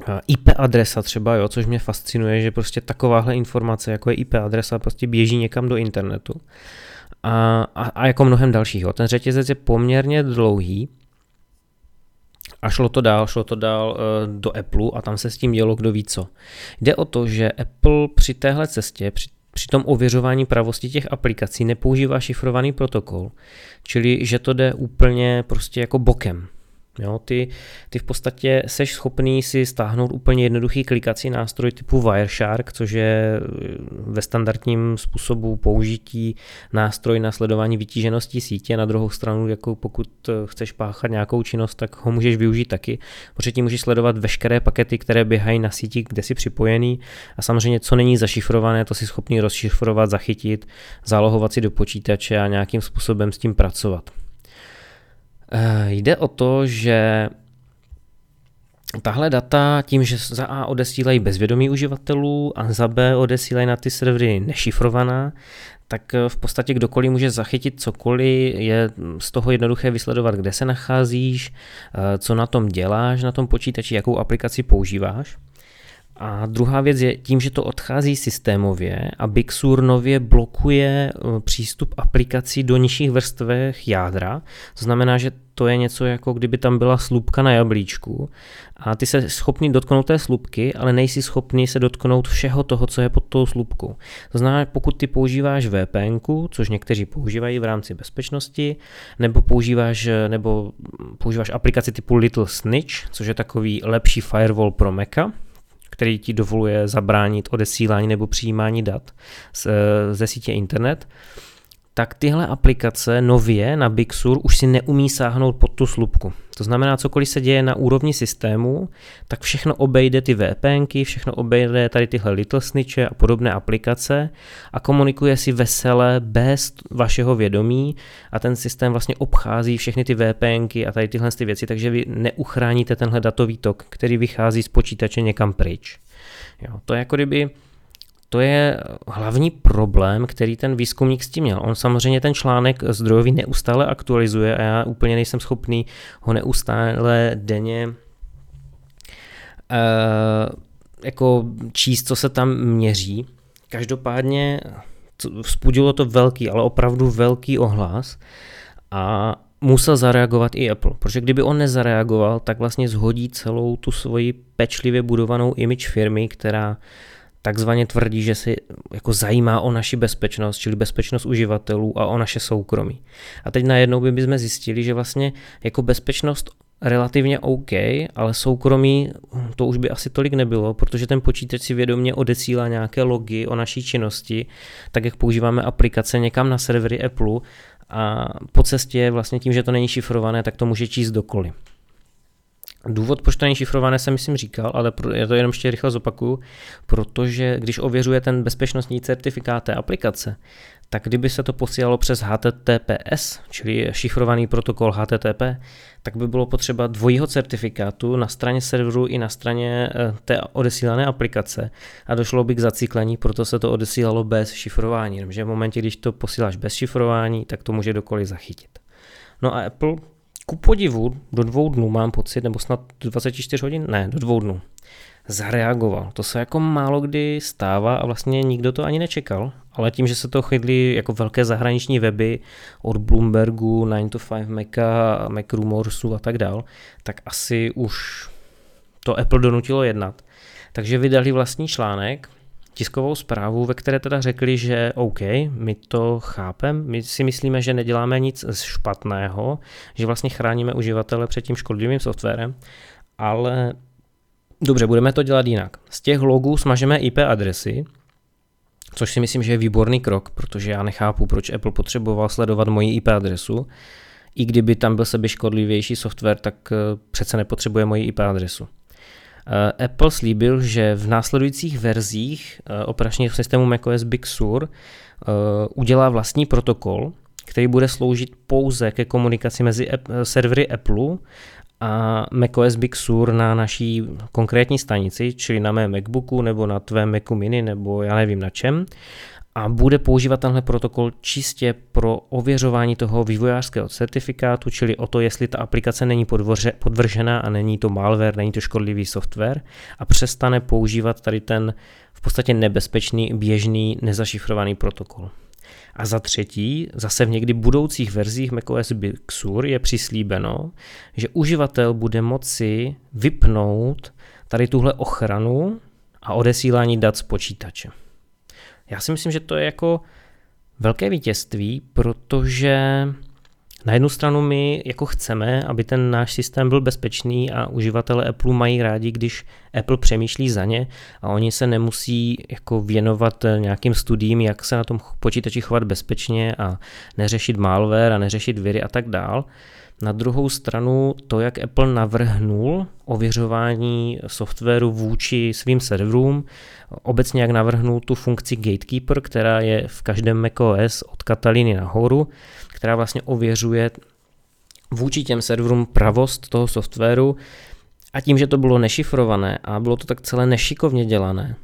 eh, IP adresa třeba, jo, což mě fascinuje, že prostě takováhle informace, jako je IP adresa, prostě běží někam do internetu a, a, a jako mnohem dalšího. Ten řetězec je poměrně dlouhý a šlo to dál, šlo to dál uh, do Apple a tam se s tím dělo kdo ví co. Jde o to, že Apple při téhle cestě, při, při tom ověřování pravosti těch aplikací nepoužívá šifrovaný protokol, čili že to jde úplně prostě jako bokem. Jo, ty, ty v podstatě seš schopný si stáhnout úplně jednoduchý klikací nástroj typu Wireshark, což je eh, ve standardním způsobu použití nástroj na sledování vytíženosti sítě. Na druhou stranu, jako pokud eh, chceš páchat nějakou činnost, tak ho můžeš využít taky, protože tím můžeš sledovat veškeré pakety, které běhají na síti, kde jsi připojený a samozřejmě, co není zašifrované, to si schopný rozšifrovat, zachytit, zálohovat si do počítače a nějakým způsobem s tím pracovat. Eh, jde o to, že tahle data tím, že za A odesílají bezvědomí uživatelů a za B odesílají na ty servery nešifrovaná, tak eh, v podstatě kdokoliv může zachytit cokoliv, je z toho jednoduché vysledovat, kde se nacházíš, eh, co na tom děláš, na tom počítači, jakou aplikaci používáš. A druhá věc je tím, že to odchází systémově a Big Sur nově blokuje eh, přístup aplikací do nižších vrstvech jádra. To znamená, že to je něco jako kdyby tam byla slupka na jablíčku a ty se schopný dotknout té slupky, ale nejsi schopný se dotknout všeho toho, co je pod tou slupkou. To znamená, pokud ty používáš VPN, což někteří používají v rámci bezpečnosti, nebo používáš, nebo používáš aplikaci typu Little Snitch, což je takový lepší firewall pro Maca, který ti dovoluje zabránit odesílání nebo přijímání dat ze sítě internet, tak tyhle aplikace nově na Big Sur už si neumí sáhnout pod tu slupku. To znamená, cokoliv se děje na úrovni systému, tak všechno obejde ty VPNky, všechno obejde tady tyhle Little Snitche a podobné aplikace a komunikuje si vesele bez vašeho vědomí a ten systém vlastně obchází všechny ty VPNky a tady tyhle ty věci, takže vy neuchráníte tenhle datový tok, který vychází z počítače někam pryč. Jo, to je jako kdyby to je hlavní problém, který ten výzkumník s tím měl. On samozřejmě ten článek zdrojový neustále aktualizuje a já úplně nejsem schopný ho neustále denně uh, jako číst, co se tam měří. Každopádně vzpudilo to velký, ale opravdu velký ohlas a musel zareagovat i Apple, protože kdyby on nezareagoval, tak vlastně zhodí celou tu svoji pečlivě budovanou image firmy, která takzvaně tvrdí, že si jako zajímá o naši bezpečnost, čili bezpečnost uživatelů a o naše soukromí. A teď najednou by bychom zjistili, že vlastně jako bezpečnost relativně OK, ale soukromí to už by asi tolik nebylo, protože ten počítač si vědomě odesílá nějaké logy o naší činnosti, tak jak používáme aplikace někam na servery Apple a po cestě vlastně tím, že to není šifrované, tak to může číst dokoliv. Důvod, proč to není šifrované, jsem myslím říkal, ale já to jenom ještě rychle zopakuju, protože když ověřuje ten bezpečnostní certifikát té aplikace, tak kdyby se to posílalo přes HTTPS, čili šifrovaný protokol HTTP, tak by bylo potřeba dvojího certifikátu na straně serveru i na straně eh, té odesílané aplikace a došlo by k zacyklení, proto se to odesílalo bez šifrování, protože v momentě, když to posíláš bez šifrování, tak to může dokoliv zachytit. No a Apple ku podivu do dvou dnů mám pocit, nebo snad do 24 hodin, ne, do dvou dnů, zareagoval. To se jako málo kdy stává a vlastně nikdo to ani nečekal, ale tím, že se to chytli jako velké zahraniční weby od Bloombergu, 9 to 5 Maca, Mac Rumorsu a tak dál, tak asi už to Apple donutilo jednat. Takže vydali vlastní článek, tiskovou zprávu, ve které teda řekli, že OK, my to chápeme, my si myslíme, že neděláme nic špatného, že vlastně chráníme uživatele před tím škodlivým softwarem, ale dobře, budeme to dělat jinak. Z těch logů smažeme IP adresy, což si myslím, že je výborný krok, protože já nechápu, proč Apple potřeboval sledovat moji IP adresu. I kdyby tam byl škodlivější software, tak eh, přece nepotřebuje moji IP adresu. Eh, Apple slíbil, že v následujících verzích eh, operačního systému macOS Big Sur udělá vlastní protokol, který bude sloužit pouze ke komunikaci mezi servery Apple a macOS Big Sur na naší konkrétní stanici, čili na mém MacBooku nebo na tvém Macu mini nebo já nevím na čem a bude používat tenhle protokol čistě pro ověřování toho vývojářského certifikátu, čili o to, jestli ta aplikace není podvržená a není to malware, není to škodlivý software a přestane používat tady ten v podstatě nebezpečný, běžný, nezašifrovaný protokol. A za třetí, zase v někdy budoucích verzích macOS Big Sur je přislíbeno, že uživatel bude moci vypnout tady tuhle ochranu a odesílání dat z počítače. Já si myslím, že to je jako velké vítězství, protože na jednu stranu my jako chceme, aby ten náš systém byl bezpečný a uživatelé Apple mají rádi, když Apple přemýšlí za ně a oni se nemusí jako věnovat nějakým studiím, jak se na tom počítači chovat bezpečně a neřešit malware a neřešit viry a tak dál. Na druhou stranu to, jak Apple navrhnul ověřování softwaru vůči svým serverům, obecně jak navrhnul tu funkci Gatekeeper, která je v každém macOS od Kataliny nahoru, která vlastně ověřuje vůči těm serverům pravost toho softwaru. A tím, že to bylo nešifrované a bylo to tak celé nešikovně dělané,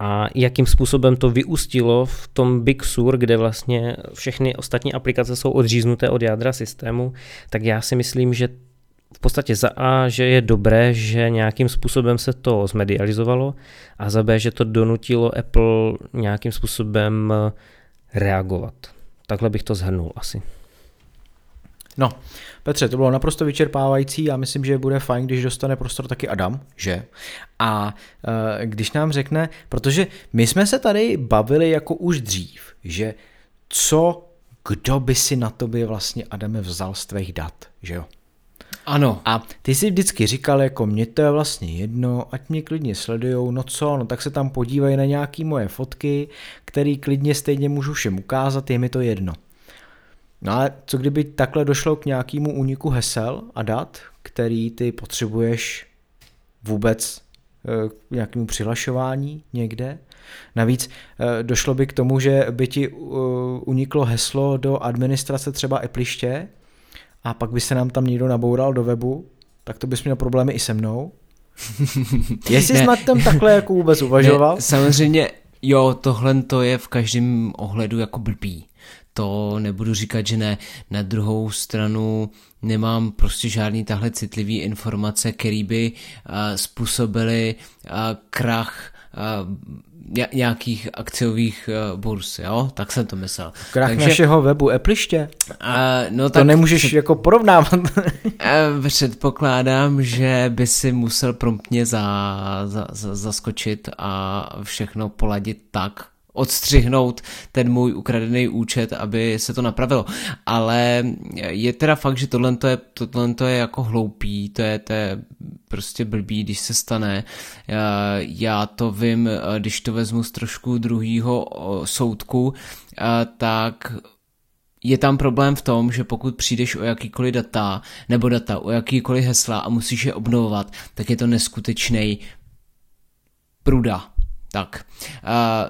a jakým způsobem to vyústilo v tom Big Sur, kde vlastně všechny ostatní aplikace jsou odříznuté od jádra systému, tak já si myslím, že v podstatě za A, že je dobré, že nějakým způsobem se to zmedializovalo a za B, že to donutilo Apple nějakým způsobem reagovat. Takhle bych to zhrnul asi. No, Petře, to bylo naprosto vyčerpávající. Já myslím, že bude fajn, když dostane prostor taky Adam, že? A e, když nám řekne, protože my jsme se tady bavili jako už dřív, že co, kdo by si na tobě vlastně, Adame, vzal z tvých dat, že jo? Ano. A ty si vždycky říkal, jako mě to je vlastně jedno, ať mě klidně sledujou, no co, no tak se tam podívají na nějaký moje fotky, který klidně stejně můžu všem ukázat, je mi to jedno. No ale co kdyby takhle došlo k nějakému úniku hesel a dat, který ty potřebuješ vůbec eh, k nějakému přihlašování někde? Navíc eh, došlo by k tomu, že by ti eh, uniklo heslo do administrace třeba Appliště a pak by se nám tam někdo naboural do webu, tak to bys měl problémy i se mnou. Jestli jsi nad tím takhle jako vůbec uvažoval? Ne, samozřejmě, jo, tohle to je v každém ohledu jako blbý to nebudu říkat, že ne. Na druhou stranu nemám prostě žádný tahle citlivý informace, který by uh, způsobily uh, krach uh, nějakých akciových burs, jo? Tak jsem to myslel. Krach Takže, našeho webu Appliště? Uh, no tak, to nemůžeš před, jako porovnávat. předpokládám, že by si musel promptně za, za, za, zaskočit a všechno poladit tak, odstřihnout ten můj ukradený účet, aby se to napravilo. Ale je teda fakt, že tohle je, tohle je jako hloupý, to je, to je prostě blbý, když se stane. Já to vím, když to vezmu z trošku druhýho soudku, tak je tam problém v tom, že pokud přijdeš o jakýkoliv data nebo data, o jakýkoliv hesla a musíš je obnovovat, tak je to neskutečný pruda tak,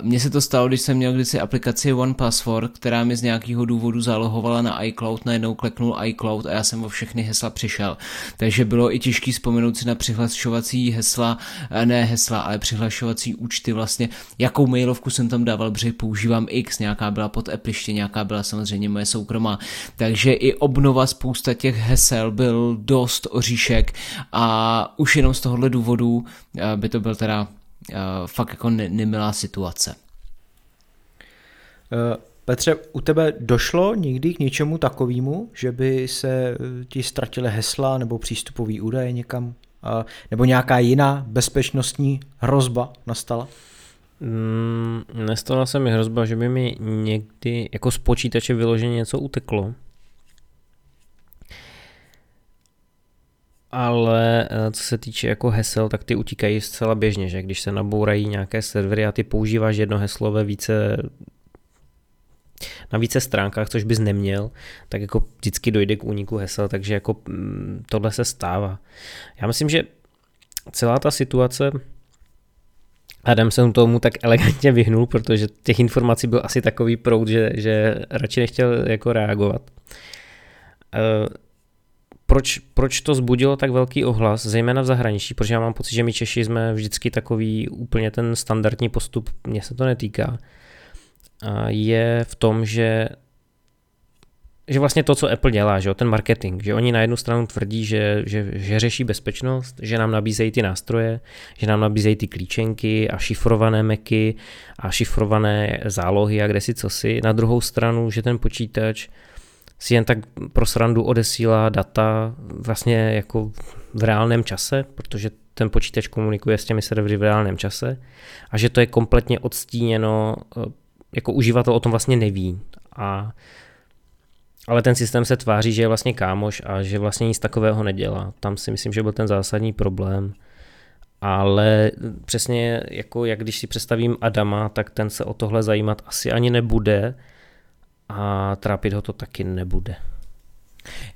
mně se to stalo, když jsem měl kdysi aplikaci One Password, která mi z nějakého důvodu zalohovala na iCloud, najednou kleknul iCloud a já jsem o všechny hesla přišel. Takže bylo i těžký vzpomenout si na přihlašovací hesla, ne hesla, ale přihlašovací účty vlastně, jakou mailovku jsem tam dával, protože používám X, nějaká byla pod Appliště, nějaká byla samozřejmě moje soukromá. Takže i obnova spousta těch hesel byl dost oříšek a už jenom z tohohle důvodu by to byl teda fakt jako ne- nemilá situace. Uh, Petře, u tebe došlo někdy k něčemu takovému, že by se ti ztratily hesla nebo přístupový údaje někam? Nebo nějaká jiná bezpečnostní hrozba nastala? Mm, nestala se mi hrozba, že by mi někdy jako z počítače vyloženě něco uteklo. Ale eh, co se týče jako hesel, tak ty utíkají zcela běžně, že když se nabourají nějaké servery a ty používáš jedno heslo ve více na více stránkách, což bys neměl, tak jako vždycky dojde k úniku hesel, takže jako mm, tohle se stává. Já myslím, že celá ta situace Adam se tomu tak elegantně vyhnul, protože těch informací byl asi takový proud, že, že radši nechtěl jako reagovat. Proč, proč to zbudilo tak velký ohlas, zejména v zahraničí, protože já mám pocit, že my Češi jsme vždycky takový úplně ten standardní postup, mně se to netýká, je v tom, že že vlastně to, co Apple dělá, že ten marketing, že oni na jednu stranu tvrdí, že, že, že řeší bezpečnost, že nám nabízejí ty nástroje, že nám nabízejí ty klíčenky a šifrované meky a šifrované zálohy a kde si co si. Na druhou stranu, že ten počítač si jen tak pro srandu odesílá data vlastně jako v reálném čase, protože ten počítač komunikuje s těmi servery v reálném čase a že to je kompletně odstíněno, eh, jako uživatel o tom vlastně neví. A ale ten systém se tváří, že je vlastně kámoš a že vlastně nic takového nedělá. Tam si myslím, že byl ten zásadní problém. Ale přesně jako jak když si představím Adama, tak ten se o tohle zajímat asi ani nebude a trápit ho to taky nebude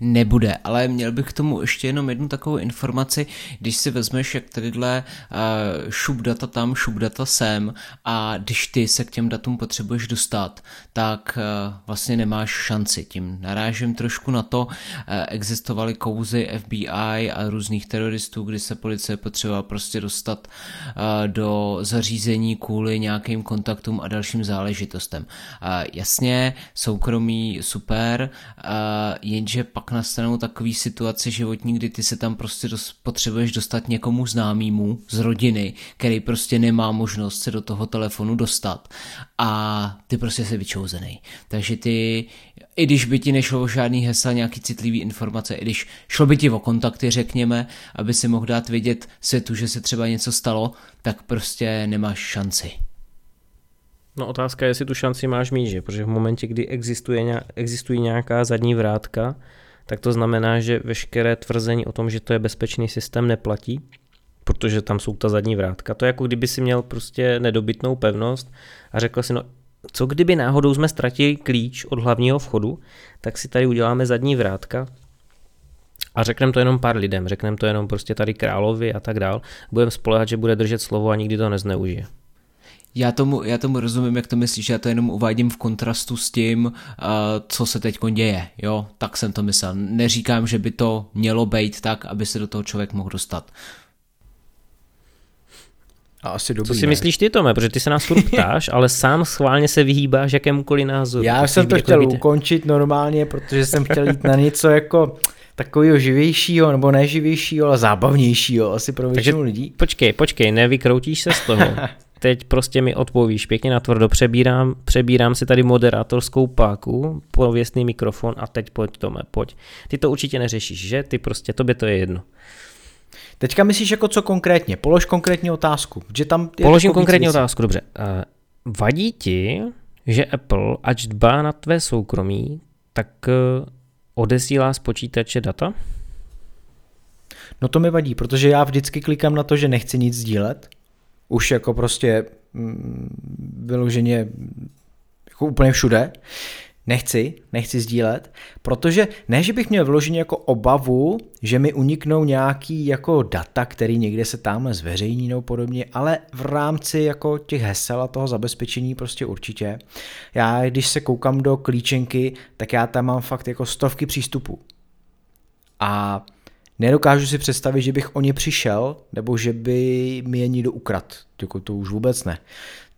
nebude, ale měl bych k tomu ještě jenom jednu takovou informaci, když si vezmeš, jak tadyhle uh, šup data tam, šup data sem a když ty se k těm datům potřebuješ dostat, tak uh, vlastně nemáš šanci. Tím narážím trošku na to, uh, existovaly kouzy FBI a různých teroristů, kdy se policie potřebovala prostě dostat uh, do zařízení kvůli nějakým kontaktům a dalším záležitostem. Uh, jasně, soukromí super, uh, jenže že pak nastanou takový situace životní, kdy ty se tam prostě dos- potřebuješ dostat někomu známému z rodiny, který prostě nemá možnost se do toho telefonu dostat a ty prostě jsi vyčouzený. Takže ty, i když by ti nešlo o žádný hesla, nějaký citlivý informace, i když šlo by ti o kontakty, řekněme, aby si mohl dát vědět světu, že se třeba něco stalo, tak prostě nemáš šanci. No otázka je, jestli tu šanci máš mít, že? Protože v momentě, kdy existuje, existují nějaká zadní vrátka, tak to znamená, že veškeré tvrzení o tom, že to je bezpečný systém, neplatí, protože tam jsou ta zadní vrátka. To je jako kdyby si měl prostě nedobytnou pevnost a řekl si, no co kdyby náhodou jsme ztratili klíč od hlavního vchodu, tak si tady uděláme zadní vrátka a řekneme to jenom pár lidem, řekneme to jenom prostě tady královi a tak dál. Budeme spolehat, že bude držet slovo a nikdy to nezneužije. Já tomu, já tomu rozumím, jak to myslíš, já to jenom uvádím v kontrastu s tím, uh, co se teď děje, jo, tak jsem to myslel. Neříkám, že by to mělo být tak, aby se do toho člověk mohl dostat. A asi dobrý, Co si ne? myslíš ty, Tome? Protože ty se nás furt ptáš, ale sám schválně se vyhýbáš jakémukoliv názoru. Já jsem to chtěl víte. ukončit normálně, protože jsem chtěl jít na něco jako takového živějšího, nebo neživějšího, ale zábavnějšího asi pro většinu lidí. Počkej, počkej, nevykroutíš se z toho. teď prostě mi odpovíš pěkně na tvrdo, přebírám, přebírám si tady moderátorskou páku, pověstný mikrofon a teď pojď Tome, pojď. Ty to určitě neřešíš, že? Ty prostě, tobě to je jedno. Teďka myslíš jako co konkrétně? Polož konkrétní otázku. Že tam je Položím konkrétní věcí. otázku, dobře. Uh, vadí ti, že Apple, ač dbá na tvé soukromí, tak uh, odesílá z počítače data? No to mi vadí, protože já vždycky klikám na to, že nechci nic sdílet už jako prostě mm, vyloženě jako úplně všude. Nechci, nechci sdílet, protože ne, že bych měl vyloženě jako obavu, že mi uniknou nějaký jako data, který někde se tamhle zveřejní nebo podobně, ale v rámci jako těch hesel a toho zabezpečení prostě určitě. Já, když se koukám do klíčenky, tak já tam mám fakt jako stovky přístupů. A Nedokážu si představit, že bych o ně přišel, nebo že by mi je někdo ukrad. Jako to už vůbec ne.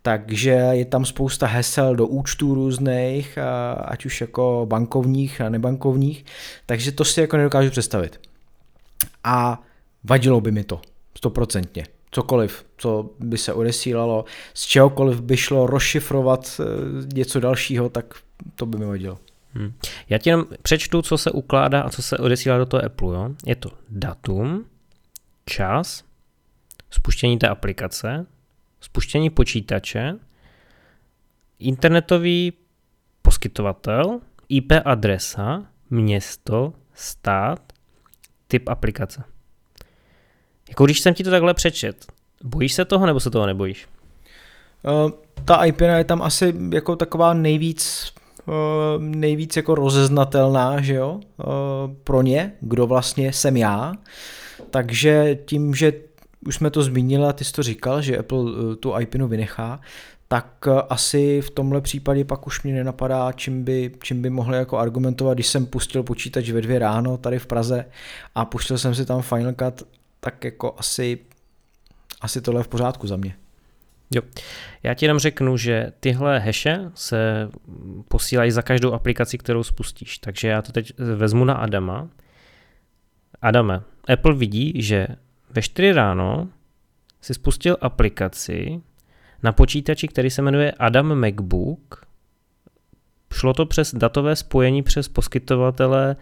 Takže je tam spousta hesel do účtů různých, ať už jako bankovních a nebankovních, takže to si jako nedokážu představit. A vadilo by mi to, stoprocentně. Cokoliv, co by se odesílalo, z čehokoliv by šlo rozšifrovat e, něco dalšího, tak to by mi vadilo. Hmm. Já ti jenom přečtu, co se ukládá a co se odesílá do toho Apple. Jo? Je to datum, čas, spuštění té aplikace, spuštění počítače, internetový poskytovatel, IP adresa, město, stát, typ aplikace. Jako když jsem ti to takhle přečet, bojíš se toho nebo se toho nebojíš? Uh, ta IP je tam asi jako taková nejvíc nejvíc jako rozeznatelná, že jo, uh, pro ně, kdo vlastně jsem já. Takže tím, že už jsme to zmínili a ty jsi to říkal, že Apple uh, tu IPinu vynechá, tak asi v tomhle případě pak už mě nenapadá, čím by, čím by mohli jako argumentovat, když jsem pustil počítač ve dvě ráno tady v Praze a pustil jsem si tam Final Cut, tak jako asi, asi tohle je v pořádku za mě. Jo. Já ti jenom řeknu, že tyhle heše se posílají za každou aplikaci, kterou spustíš. Takže já to teď vezmu na Adama. Adame, Apple vidí, že ve 4 ráno si spustil aplikaci na počítači, který se jmenuje Adam MacBook. Šlo to přes datové spojení přes poskytovatele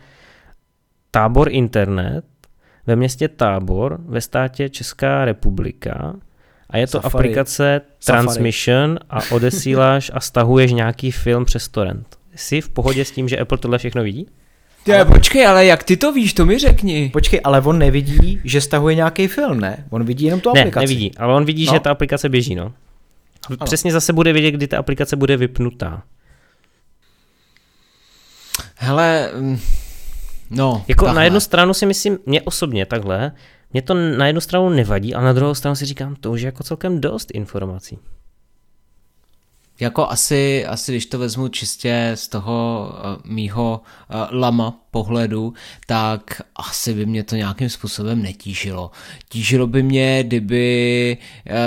Tábor Internet ve městě Tábor ve státě Česká republika a je to Safari. aplikace Transmission Safari. a odesíláš a stahuješ nějaký film přes torrent. Jsi v pohodě s tím, že Apple tohle všechno vidí? Ty, ale... počkej, ale jak ty to víš, to mi řekni. Počkej, ale on nevidí, že stahuje nějaký film, ne? On vidí jenom tu ne, aplikaci. Ne, nevidí, ale on vidí, no. že ta aplikace běží, no. Ano. Přesně zase bude vědět, kdy ta aplikace bude vypnutá. Hele, mm, no. Jako tahle. na jednu stranu si myslím, mě osobně takhle, mě to na jednu stranu nevadí, a na druhou stranu si říkám, to už je jako celkem dost informací. Jako asi, asi když to vezmu čistě z toho uh, mýho uh, lama pohledu, tak asi by mě to nějakým způsobem netížilo. Tížilo by mě, kdyby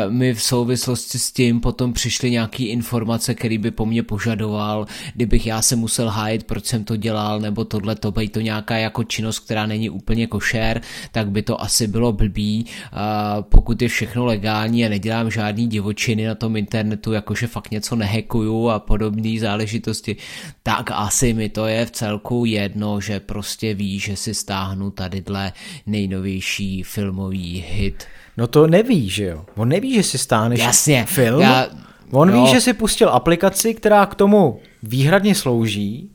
uh, mi v souvislosti s tím potom přišly nějaké informace, které by po mně požadoval, kdybych já se musel hájit, proč jsem to dělal, nebo tohle to, to nějaká jako činnost, která není úplně košer, tak by to asi bylo blbý. Uh, pokud je všechno legální a nedělám žádný divočiny na tom internetu, jakože fakt něco nehekuju a podobné záležitosti, tak asi mi to je v celku jedno, že prostě ví, že si stáhnu tadyhle nejnovější filmový hit. No to neví, že jo? On neví, že si stáhneš Jasně, film. Já, On jo. ví, že si pustil aplikaci, která k tomu výhradně slouží,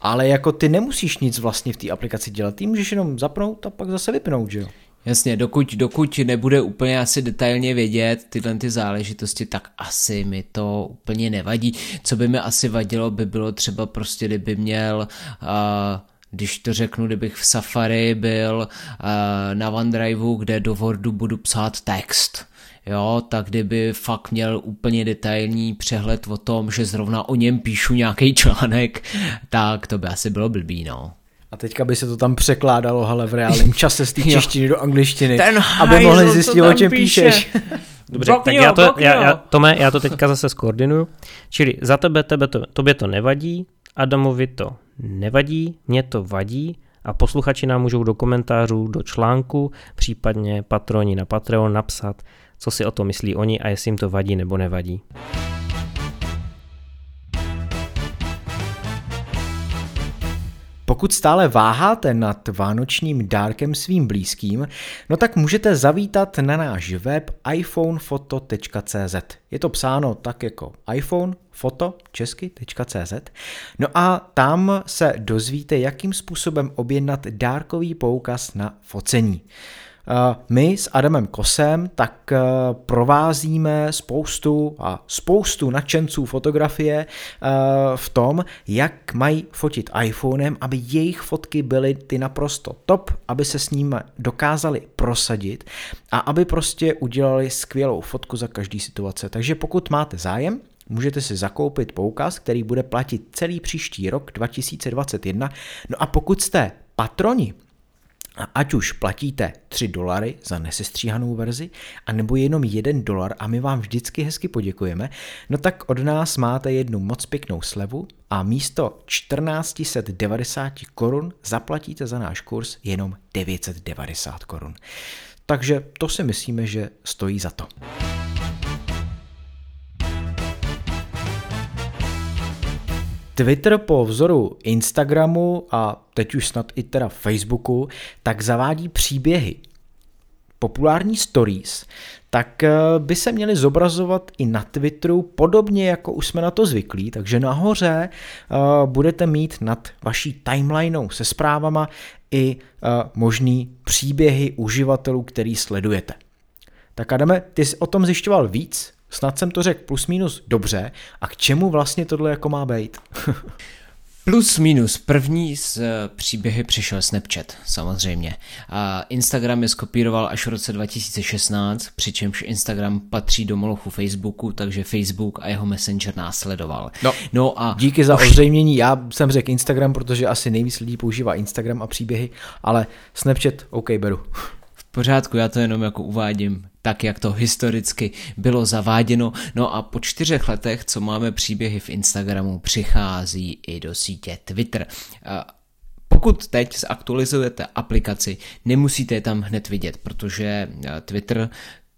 ale jako ty nemusíš nic vlastně v té aplikaci dělat. Ty můžeš jenom zapnout a pak zase vypnout, že jo? Jasně, dokud, dokud nebude úplně asi detailně vědět tyhle ty záležitosti, tak asi mi to úplně nevadí. Co by mi asi vadilo, by bylo třeba prostě, kdyby měl uh, když to řeknu, kdybych v Safari byl uh, na OneDriveu, kde do Wordu budu psát text, jo, tak kdyby fakt měl úplně detailní přehled o tom, že zrovna o něm píšu nějaký článek, tak to by asi bylo blbý, no. A teďka by se to tam překládalo, ale v reálném čase z té češtiny do angličtiny, Ten aby mohli zjistit, o čem píše. píšeš. Dobře, tak já to, já, já, Tome, já to teďka zase skoordinuju. Čili za tebe, tebe to, tobě to nevadí, Adamovi to nevadí, mě to vadí a posluchači nám můžou do komentářů, do článku, případně patroni na Patreon napsat, co si o to myslí oni a jestli jim to vadí nebo nevadí. Pokud stále váháte nad vánočním dárkem svým blízkým, no tak můžete zavítat na náš web iphonefoto.cz. Je to psáno tak jako iPhone, foto, česky.cz. No a tam se dozvíte, jakým způsobem objednat dárkový poukaz na focení. Eh, my s Adamem Kosem tak eh, provázíme spoustu a spoustu nadšenců fotografie eh, v tom, jak mají fotit iPhonem, aby jejich fotky byly ty naprosto top, aby se s ním dokázali prosadit a aby prostě udělali skvělou fotku za každý situace. Takže pokud máte zájem, můžete si zakoupit poukaz, který bude platit celý příští rok 2021. No a pokud jste patroni ať už platíte 3 dolary za nesestříhanou verzi, anebo jenom 1 dolar a my vám vždycky hezky poděkujeme, no tak od nás máte jednu moc pěknou slevu a místo 1490 korun zaplatíte za náš kurz jenom 990 korun. Takže to si myslíme, že stojí za to. Twitter po vzoru Instagramu a teď už snad i teda Facebooku, tak zavádí příběhy. populární stories, tak eh, by se měly zobrazovat i na Twitteru, podobně jako už jsme na to zvyklí, takže nahoře uh, budete mít nad vaší timelineou se zprávama i uh, možný příběhy uživatelů, který sledujete. Tak Adame, ty jsi o tom zjišťoval víc, snad jsem to řekl plus minus dobře, a k čemu vlastně tohle jako má být? Plus minus, první z eh, příběhy přišel Snapchat, samozřejmě. A Instagram je skopíroval až v roce 2016, přičemž Instagram patří do molochu Facebooku, takže Facebook a jeho Messenger následoval. No, no a díky za ozřejmění, já jsem řekl Instagram, protože asi nejvíc lidí používá Instagram a příběhy, ale Snapchat, OK, beru. Pořádku, já to jenom jako uvádím tak, jak to historicky bylo zaváděno. No a po čtyřech letech, co máme příběhy v Instagramu, přichází i do sítě Twitter. Pokud teď zaktualizujete aplikaci, nemusíte je tam hned vidět, protože Twitter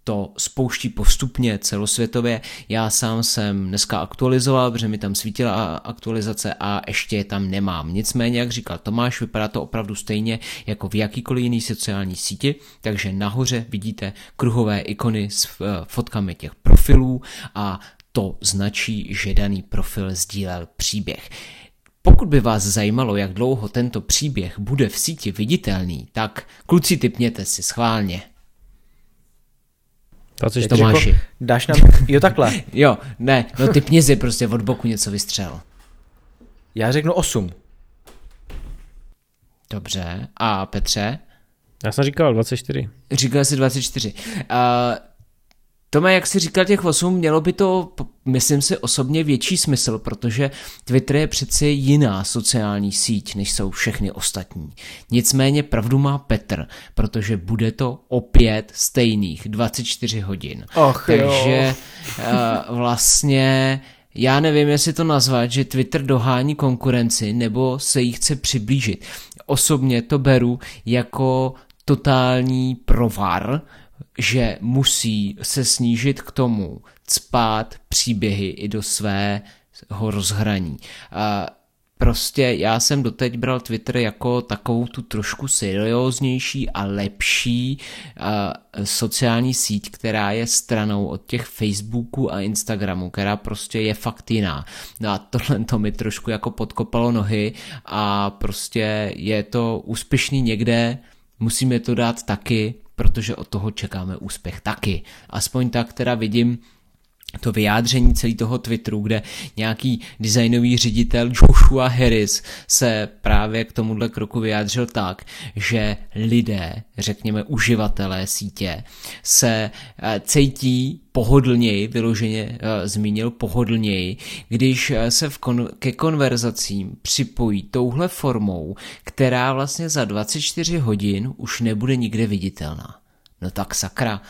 to spouští postupně celosvětově. Já sám jsem dneska aktualizoval, protože mi tam svítila aktualizace a ještě je tam nemám. Nicméně, jak říkal Tomáš, vypadá to opravdu stejně jako v jakýkoliv jiný sociální síti, takže nahoře vidíte kruhové ikony s eh, fotkami těch profilů a to značí, že daný profil sdílel příběh. Pokud by vás zajímalo, jak dlouho tento příběh bude v síti viditelný, tak kluci typněte si schválně. 24. Tomáši. Jako, dáš nám, jo takhle. jo, ne, no ty pnězy prostě od boku něco vystřel. Já řeknu 8. Dobře, a Petře? Já jsem říkal 24. Říkal jsi 24. Uh, Tome, jak jsi říkal těch 8, mělo by to, myslím si, osobně větší smysl, protože Twitter je přeci jiná sociální síť, než jsou všechny ostatní. Nicméně pravdu má Petr, protože bude to opět stejných 24 hodin. Och, Takže uh, vlastně já nevím, jestli to nazvat, že Twitter dohání konkurenci nebo se jí chce přiblížit. Osobně to beru jako totální provar, že musí se snížit k tomu cpát příběhy i do svého rozhraní. A prostě já jsem doteď bral Twitter jako takovou tu trošku serióznější a lepší a sociální síť, která je stranou od těch Facebooků a Instagramů, která prostě je fakt jiná. No a tohle to mi trošku jako podkopalo nohy a prostě je to úspěšný někde, musíme to dát taky, protože od toho čekáme úspěch taky. Aspoň tak teda vidím to vyjádření celý toho Twitteru, kde nějaký designový ředitel Joshua Harris se právě k tomuhle kroku vyjádřil tak, že lidé, řekněme uživatelé sítě, se eh, cítí pohodlněji, vyloženě uh, zmínil pohodlněji, když eh, se v kon- ke konverzacím připojí touhle formou, která vlastně za 24 hodin už nebude nikde viditelná. No tak sakra,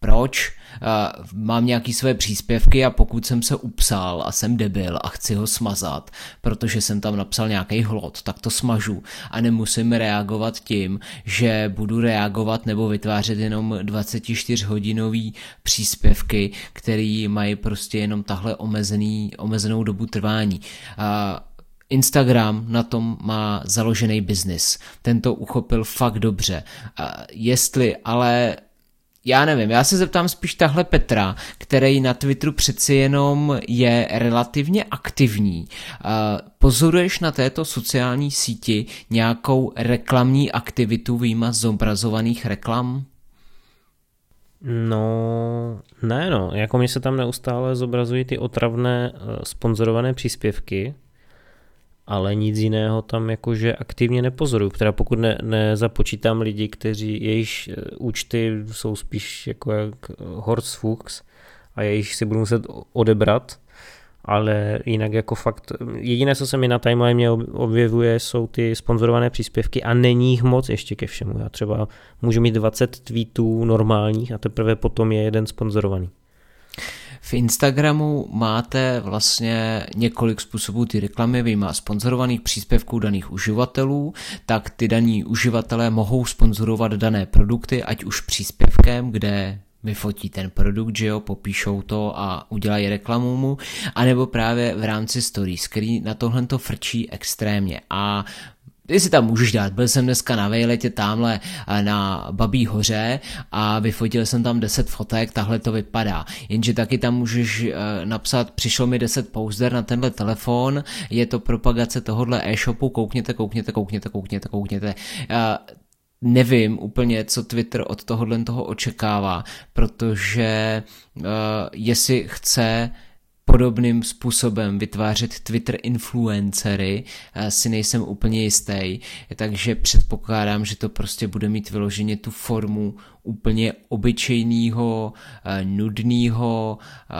proč? Uh, mám nějaký své příspěvky a pokud jsem se upsal a jsem debil a chci ho smazat, protože jsem tam napsal nějaký hlod, tak to smažu a nemusím reagovat tím, že budu reagovat nebo vytvářet jenom 24 hodinový příspěvky, který mají prostě jenom tahle omezený, omezenou dobu trvání. Uh, Instagram na tom má založený biznis. Ten to uchopil fakt dobře. Jestli ale já nevím, já se zeptám spíš tahle Petra, který na Twitteru přeci jenom je relativně aktivní. Pozoruješ na této sociální síti nějakou reklamní aktivitu výjima zobrazovaných reklam? No, ne no, jako mi se tam neustále zobrazují ty otravné eh, sponzorované příspěvky, ale nic jiného tam jakože aktivně nepozoruju. Teda pokud ne, nezapočítám lidi, kteří jejichž eh, účty jsou spíš jako jak Horst Fuchs a jejich si budu muset odebrat, ale jinak jako fakt, jediné, co se mi na timeline objevuje, jsou ty sponzorované příspěvky a není jich moc ještě ke všemu. Já třeba můžu mít 20 tweetů normálních a teprve potom je jeden sponzorovaný. V Instagramu máte vlastně několik způsobů ty reklamy, vyjma sponzorovaných příspěvků daných uživatelů, tak ty daní uživatelé mohou sponzorovat dané produkty, ať už příspěvkem, kde vyfotí ten produkt, že jo, popíšou to a udělají reklamu mu, anebo právě v rámci stories, který na tohle to frčí extrémně. A ty si tam můžeš dát, byl jsem dneska na vejletě tamhle eh, na Babí hoře a vyfotil jsem tam 10 fotek, tahle to vypadá. Jenže taky tam můžeš eh, napsat, přišlo mi 10 poster na tenhle telefon, je to propagace tohohle e-shopu, koukněte, koukněte, koukněte, koukněte, koukněte. Eh, nevím úplně, co Twitter od tohohle toho očekává, protože jestli chce podobným způsobem vytvářet Twitter influencery, eh, si nejsem úplně jistý, takže předpokládám, že to prostě bude mít vyloženě tu formu úplně obyčejného, eh, nudného eh,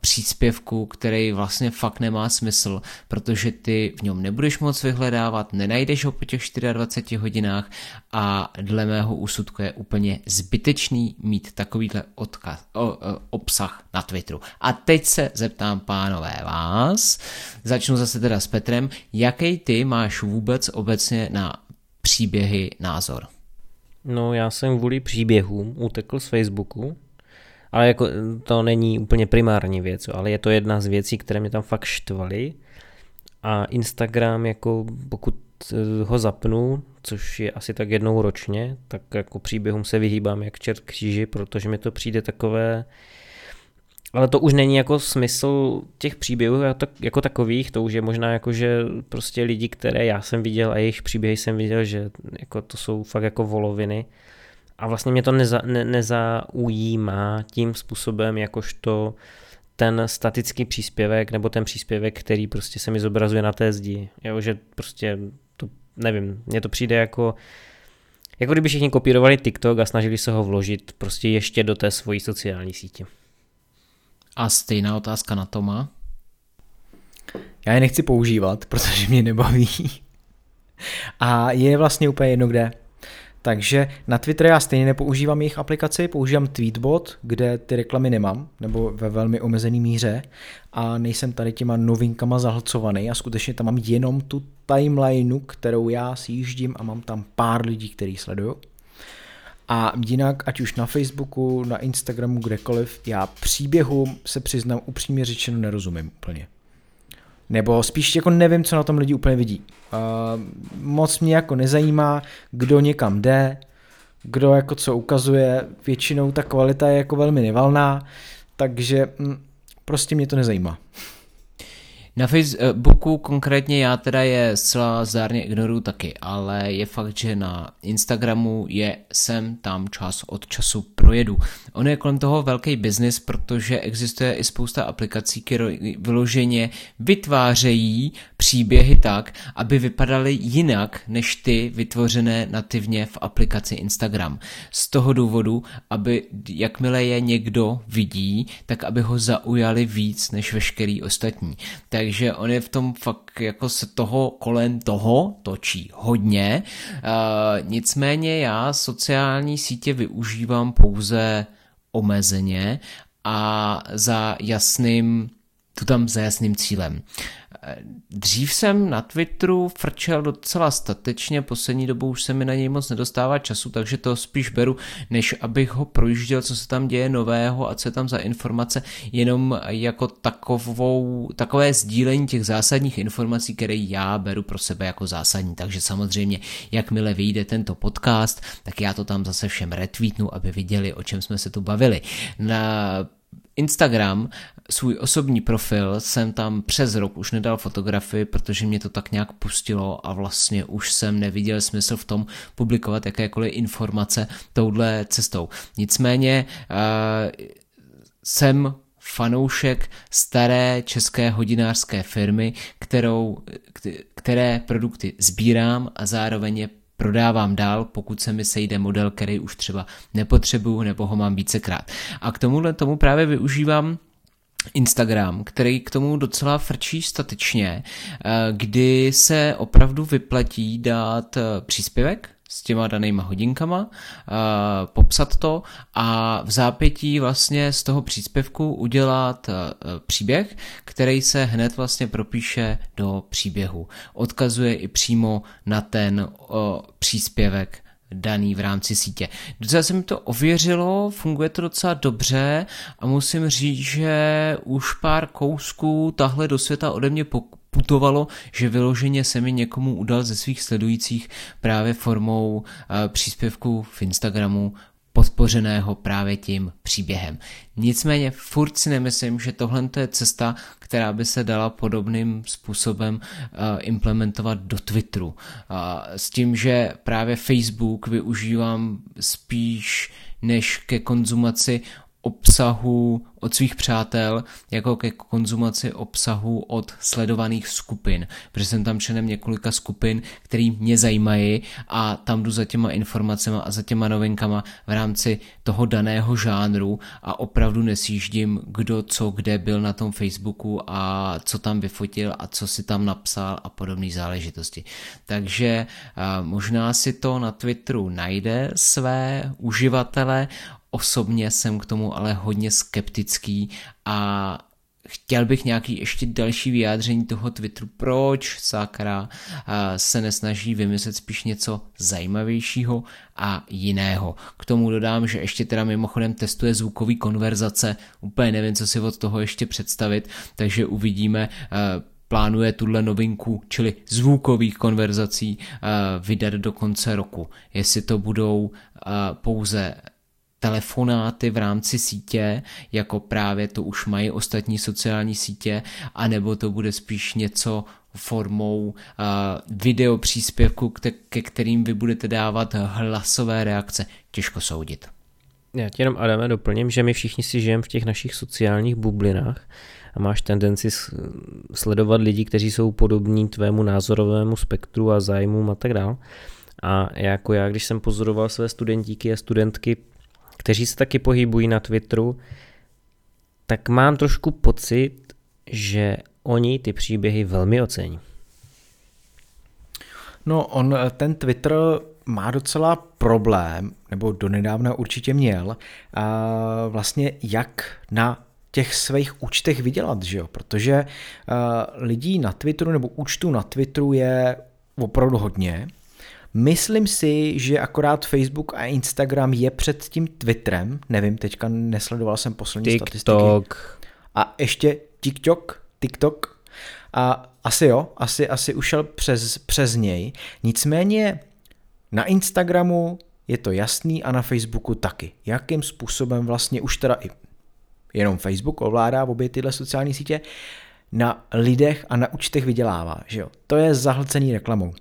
příspěvku, který vlastně fakt nemá smysl, protože ty v něm nebudeš moc vyhledávat, nenajdeš ho po těch 24 hodinách a dle mého úsudku je úplně zbytečný mít takovýhle odkaz, o, o, obsah na Twitteru. A teď se zeptám pánové vás, začnu zase teda s Petrem, jaký ty máš vůbec obecně na příběhy názor? No já jsem kvůli příběhům utekl z Facebooku, ale jako to není úplně primární věc, ale je to jedna z věcí, které mě tam fakt štvaly. A Instagram, jako pokud eh, ho zapnu, což je asi tak jednou ročně, tak jako příběhům se vyhýbám jak čert kříži, protože mi to přijde takové, ale to už není jako smysl těch příběhů jako takových, to už je možná jako, že prostě lidi, které já jsem viděl a jejich příběhy jsem viděl, že jako to jsou fakt jako voloviny a vlastně mě to neza, ne, nezaujímá tím způsobem, jakožto ten statický příspěvek nebo ten příspěvek, který prostě se mi zobrazuje na té zdi, jo, že prostě to, nevím, mně to přijde jako jako kdyby všichni kopírovali TikTok a snažili se ho vložit prostě ještě do té svojí sociální sítě. A stejná otázka na Toma. Já je nechci používat, protože mě nebaví. A je vlastně úplně jedno kde. Takže na Twitter já stejně nepoužívám jejich aplikaci, používám Tweetbot, kde ty reklamy nemám, nebo ve velmi omezený míře a nejsem tady těma novinkama zahlcovaný a skutečně tam mám jenom tu timelineu, kterou já si a mám tam pár lidí, který sleduju. A jinak, ať už na Facebooku, na Instagramu, kdekoliv, já příběhu se přiznám upřímně řečeno nerozumím úplně. Nebo spíš jako nevím, co na tom lidi úplně vidí. Uh, moc mě jako nezajímá, kdo někam jde, kdo jako co ukazuje, většinou ta kvalita je jako velmi nevalná, takže mm, prostě mě to nezajímá. Na Facebooku konkrétně já teda je zcela zdárně ignoruju taky, ale je fakt, že na Instagramu je sem tam čas od času projedu. On je kolem toho velký biznis, protože existuje i spousta aplikací, které vyloženě vytvářejí příběhy tak, aby vypadaly jinak než ty vytvořené nativně v aplikaci Instagram. Z toho důvodu, aby jakmile je někdo vidí, tak aby ho zaujali víc než veškerý ostatní. Takže takže on je v tom fakt jako se toho kolem toho točí hodně. Uh, nicméně já sociální sítě využívám pouze omezeně a za jasným, tu tam za jasným cílem. Dřív jsem na Twitteru frčel docela statečně, poslední dobou už se mi na něj moc nedostává času, takže to spíš beru, než abych ho projížděl, co se tam děje nového a co je tam za informace, jenom jako takovou, takové sdílení těch zásadních informací, které já beru pro sebe jako zásadní. Takže samozřejmě, jakmile vyjde tento podcast, tak já to tam zase všem retweetnu, aby viděli, o čem jsme se tu bavili. Na Instagram, svůj osobní profil, jsem tam přes rok už nedal fotografii, protože mě to tak nějak pustilo a vlastně už jsem neviděl smysl v tom publikovat jakékoliv informace touhle cestou. Nicméně uh, jsem fanoušek staré české hodinářské firmy, kterou, které produkty sbírám a zároveň je prodávám dál, pokud se mi sejde model, který už třeba nepotřebuju nebo ho mám vícekrát. A k tomuhle tomu právě využívám Instagram, který k tomu docela frčí statečně, eh, kdy se opravdu vyplatí dát eh, příspěvek s těma danýma hodinkama, popsat to a v zápětí vlastně z toho příspěvku udělat příběh, který se hned vlastně propíše do příběhu. Odkazuje i přímo na ten příspěvek daný v rámci sítě. Docela se mi to ověřilo, funguje to docela dobře a musím říct, že už pár kousků tahle do světa ode mě putovalo, že vyloženě se mi někomu udal ze svých sledujících právě formou eh, příspěvku v Instagramu podpořeného právě tím příběhem. Nicméně furt si nemyslím, že tohle je cesta, která by se dala podobným způsobem uh, implementovat do Twitteru. Uh, s tím, že právě Facebook využívám spíš než ke konzumaci obsahu od svých přátel jako ke konzumaci obsahu od sledovaných skupin, protože jsem tam členem několika skupin, který mě zajímají a tam jdu za těma informacemi a za těma novinkama v rámci toho daného žánru a opravdu nesjíždím, kdo co kde byl na tom Facebooku a co tam vyfotil a co si tam napsal a podobné záležitosti. Takže možná si to na Twitteru najde své uživatele, Osobně jsem k tomu ale hodně skeptický a chtěl bych nějaký ještě další vyjádření toho Twitteru, proč sakra se nesnaží vymyslet spíš něco zajímavějšího a jiného. K tomu dodám, že ještě teda mimochodem testuje zvukový konverzace, úplně nevím, co si od toho ještě představit, takže uvidíme, plánuje tuhle novinku, čili zvukových konverzací, vydat do konce roku. Jestli to budou pouze telefonáty v rámci sítě, jako právě to už mají ostatní sociální sítě, anebo to bude spíš něco formou uh, video příspěvku, ke, ke kterým vy budete dávat hlasové reakce. Těžko soudit. Já ti jenom, Adame, doplním, že my všichni si žijeme v těch našich sociálních bublinách a máš tendenci sledovat lidi, kteří jsou podobní tvému názorovému spektru a zájmům a tak dále. A jako já, když jsem pozoroval své studentíky a studentky kteří se taky pohybují na Twitteru, tak mám trošku pocit, že oni ty příběhy velmi ocení. No, on, ten Twitter má docela problém, nebo donedávna určitě měl, a vlastně jak na těch svých účtech vydělat, že jo? Protože uh, lidí na Twitteru nebo účtu na Twitteru je opravdu hodně Myslím si, že akorát Facebook a Instagram je před tím Twitterem, nevím, teďka nesledoval jsem poslední TikTok. statistiky. A ještě TikTok, TikTok. A asi jo, asi, asi ušel přes, přes něj. Nicméně na Instagramu je to jasný a na Facebooku taky. Jakým způsobem vlastně už teda i jenom Facebook ovládá obě tyhle sociální sítě, na lidech a na účtech vydělává. Že jo? To je zahlcený reklamou.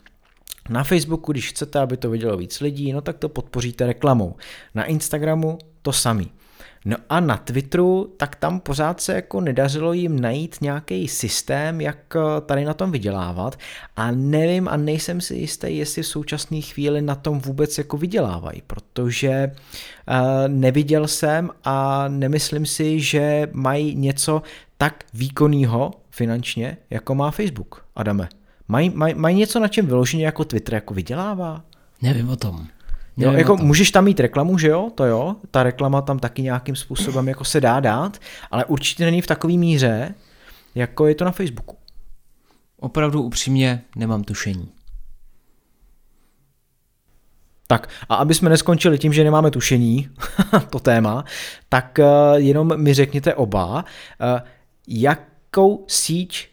Na Facebooku, když chcete, aby to vidělo víc lidí, no tak to podpoříte reklamou. Na Instagramu to samý. No a na Twitteru, tak tam pořád se jako nedařilo jim najít nějaký systém, jak eh, tady na tom vydělávat a nevím a nejsem si jistý, jestli v současné chvíli na tom vůbec jako vydělávají, protože uh, neviděl jsem a nemyslím si, že mají něco tak výkonného finančně, jako má Facebook, Adame. Mají maj, maj něco na čem vyloženě jako Twitter jako vydělává? Nevím o tom. Jo, jako můžeš tam mít reklamu, že jo, to jo, ta reklama tam taky nějakým způsobem jako se dá dát, ale určitě není v takové míře, jako je to na Facebooku. Opravdu upřímně nemám tušení. Tak a aby jsme neskončili tím, že nemáme tušení, to téma, tak uh, jenom mi řekněte oba, uh, jakou síť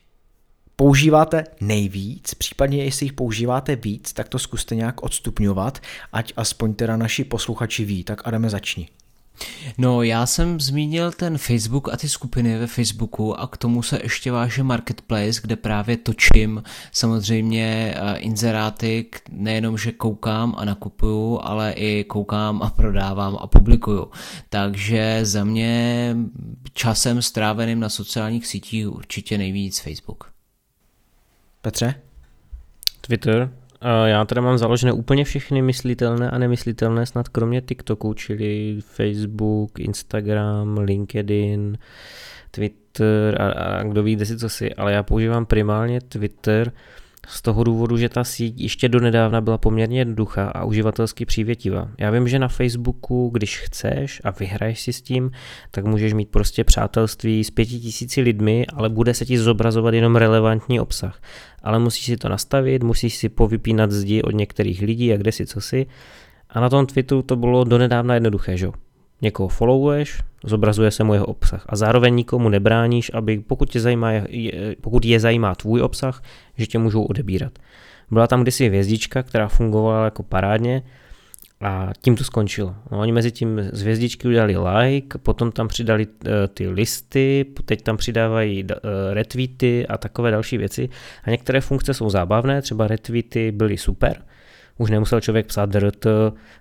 používáte nejvíc, případně jestli jich používáte víc, tak to zkuste nějak odstupňovat, ať aspoň teda naši posluchači ví. Tak Adame, začni. No, já jsem zmínil ten Facebook a ty skupiny ve Facebooku a k tomu se ještě váže Marketplace, kde právě točím samozřejmě eh, inzeráty, nejenom, že koukám a nakupuju, ale i koukám a prodávám a publikuju. Takže za mě časem stráveným na sociálních sítích určitě nejvíc Facebook. Petře? Twitter. Já teda mám založené úplně všechny myslitelné a nemyslitelné, snad kromě TikToku, čili Facebook, Instagram, LinkedIn, Twitter a, a kdo ví, si co si, ale já používám primárně Twitter, z toho důvodu, že ta síť ještě donedávna byla poměrně jednoduchá a uživatelsky přívětivá. Já vím, že na Facebooku, když chceš a vyhraješ si s tím, tak můžeš mít prostě přátelství s pěti tisíci lidmi, ale bude se ti zobrazovat jenom relevantní obsah. Ale musíš si to nastavit, musíš si povypínat zdi od některých lidí a kde si co si. A na tom Twitteru to bylo donedávna jednoduché, že? Někoho followuješ, zobrazuje se mu jeho obsah a zároveň nikomu nebráníš, aby pokud, tě zajímá, pokud je zajímá tvůj obsah, že tě můžou odebírat. Byla tam kdysi hvězdička, která fungovala jako parádně a tím to skončilo. No, oni mezi tím z hvězdičky udělali like, potom tam přidali uh, ty listy, teď tam přidávají uh, retweety a takové další věci. A některé funkce jsou zábavné, třeba retweety byly super, už nemusel člověk psát DRT,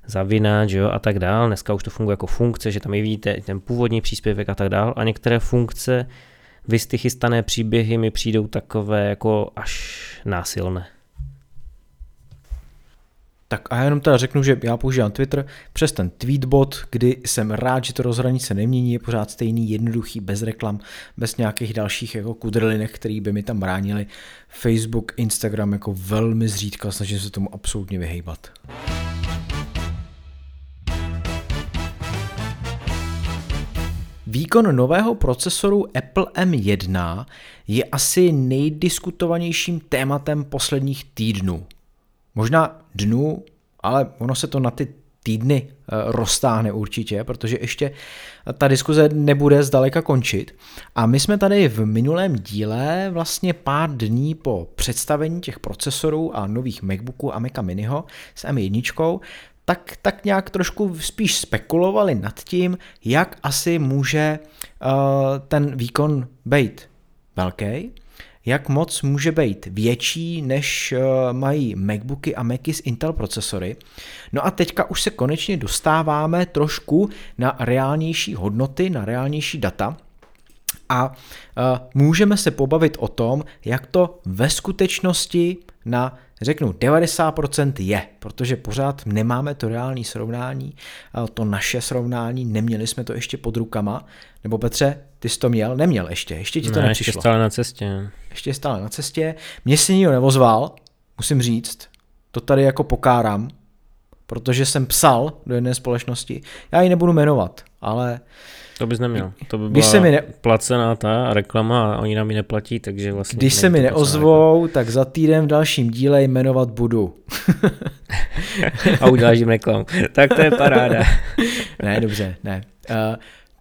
zavináč jo, a tak dál. Dneska už to funguje jako funkce, že tam i vidíte ten původní příspěvek a tak dál. A některé funkce, vy ty chystané příběhy mi přijdou takové jako až násilné. Tak a já jenom teda řeknu, že já používám Twitter přes ten tweetbot, kdy jsem rád, že to rozhraní se nemění, je pořád stejný, jednoduchý, bez reklam, bez nějakých dalších jako kudrlinek, který by mi tam bránili. Facebook, Instagram jako velmi zřídka, snažím se tomu absolutně vyhejbat. Výkon nového procesoru Apple M1 je asi nejdiskutovanějším tématem posledních týdnů. Možná dnů, ale ono se to na ty týdny eh, roztáhne určitě, protože ještě ta diskuze nebude zdaleka končit. A my jsme tady v minulém díle vlastně pár dní po představení těch procesorů a nových MacBooků a Maca Miniho s M1, tak, tak nějak trošku spíš spekulovali nad tím, jak asi může uh, ten výkon být velký jak moc může být větší, než eh, mají MacBooky a Macy s Intel procesory. No a teďka už se konečně dostáváme trošku na reálnější hodnoty, na reálnější data, a uh, můžeme se pobavit o tom, jak to ve skutečnosti na řeknu 90% je, protože pořád nemáme to reální srovnání, to naše srovnání, neměli jsme to ještě pod rukama, nebo Petře, ty jsi to měl? Neměl ještě, ještě ti to ne, nepřišlo. ještě stále na cestě. Ještě stále na cestě. Mně se nikdo nevozval, musím říct, to tady jako pokárám, protože jsem psal do jedné společnosti, já ji nebudu jmenovat, ale to bys neměl. To by byla se mi ne... placená ta reklama a oni nám ji neplatí, takže vlastně... Když se mi neozvou, tak za týden v dalším díle jmenovat budu. a uděláš jim reklamu. Tak to je paráda. ne, dobře, ne. Uh,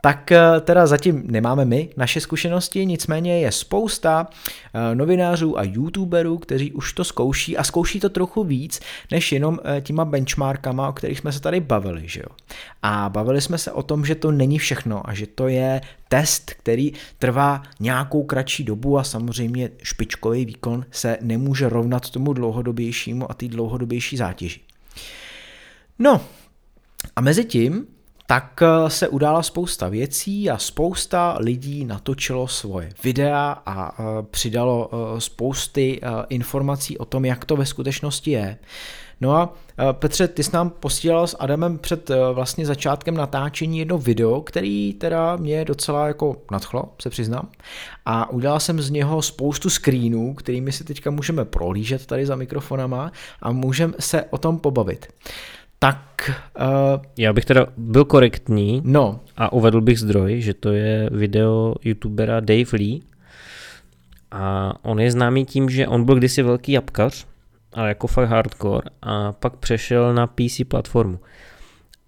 tak eh, teda zatím nemáme my naše zkušenosti, nicméně je spousta eh, novinářů a youtuberů, kteří už to zkouší a zkouší to trochu víc, než jenom eh, těma benchmarkama, o kterých jsme se tady bavili. Že jo? A bavili jsme se o tom, že to není všechno a že to je test, který trvá nějakou kratší dobu a samozřejmě špičkový výkon se nemůže rovnat tomu dlouhodobějšímu a té dlouhodobější zátěži. No, a mezi tím tak eh, se udála spousta věcí a spousta lidí natočilo svoje videa a eh, přidalo eh, spousty informací o tom, jak to ve skutečnosti je. No a Petře, ty jsi nám posílal s Adamem před vlastně začátkem natáčení jedno video, který teda mě docela jako nadchlo, se přiznám. A udělal jsem z něho spoustu screenů, kterými si teďka můžeme prolížet tady za mikrofonama a můžeme se o tom pobavit tak... Uh, Já bych teda byl korektní no. a uvedl bych zdroj, že to je video youtubera Dave Lee a on je známý tím, že on byl kdysi velký jabkař, ale jako fakt hardcore a pak přešel na PC platformu.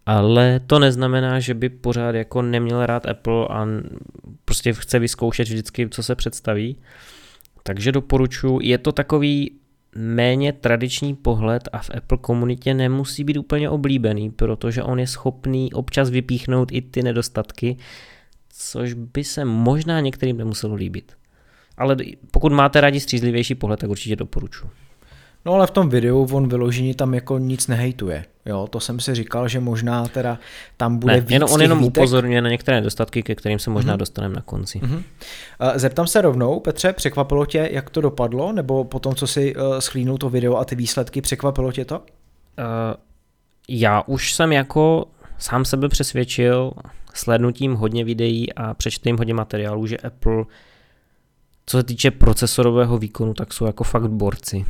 Ale to neznamená, že by pořád jako neměl rád Apple a prostě chce vyzkoušet vždycky, co se představí. Takže doporučuji, je to takový méně tradiční pohled a v Apple komunitě nemusí být úplně oblíbený, protože on je schopný občas vypíchnout i ty nedostatky, což by se možná některým nemuselo líbit. Ale pokud máte rádi střízlivější pohled, tak určitě doporučuji. No ale v tom videu on vyloženě tam jako nic nehejtuje. Jo, to jsem si říkal, že možná teda tam bude ne, víc jenom, On jenom výtek. upozorňuje na některé nedostatky, ke kterým se možná mm-hmm. dostaneme na konci. Mm-hmm. Zeptám se rovnou, Petře, překvapilo tě, jak to dopadlo? Nebo po tom, co si uh, schlínul to video a ty výsledky, překvapilo tě to? Uh, já už jsem jako sám sebe přesvědčil slednutím hodně videí a přečtením hodně materiálů, že Apple, co se týče procesorového výkonu, tak jsou jako fakt borci.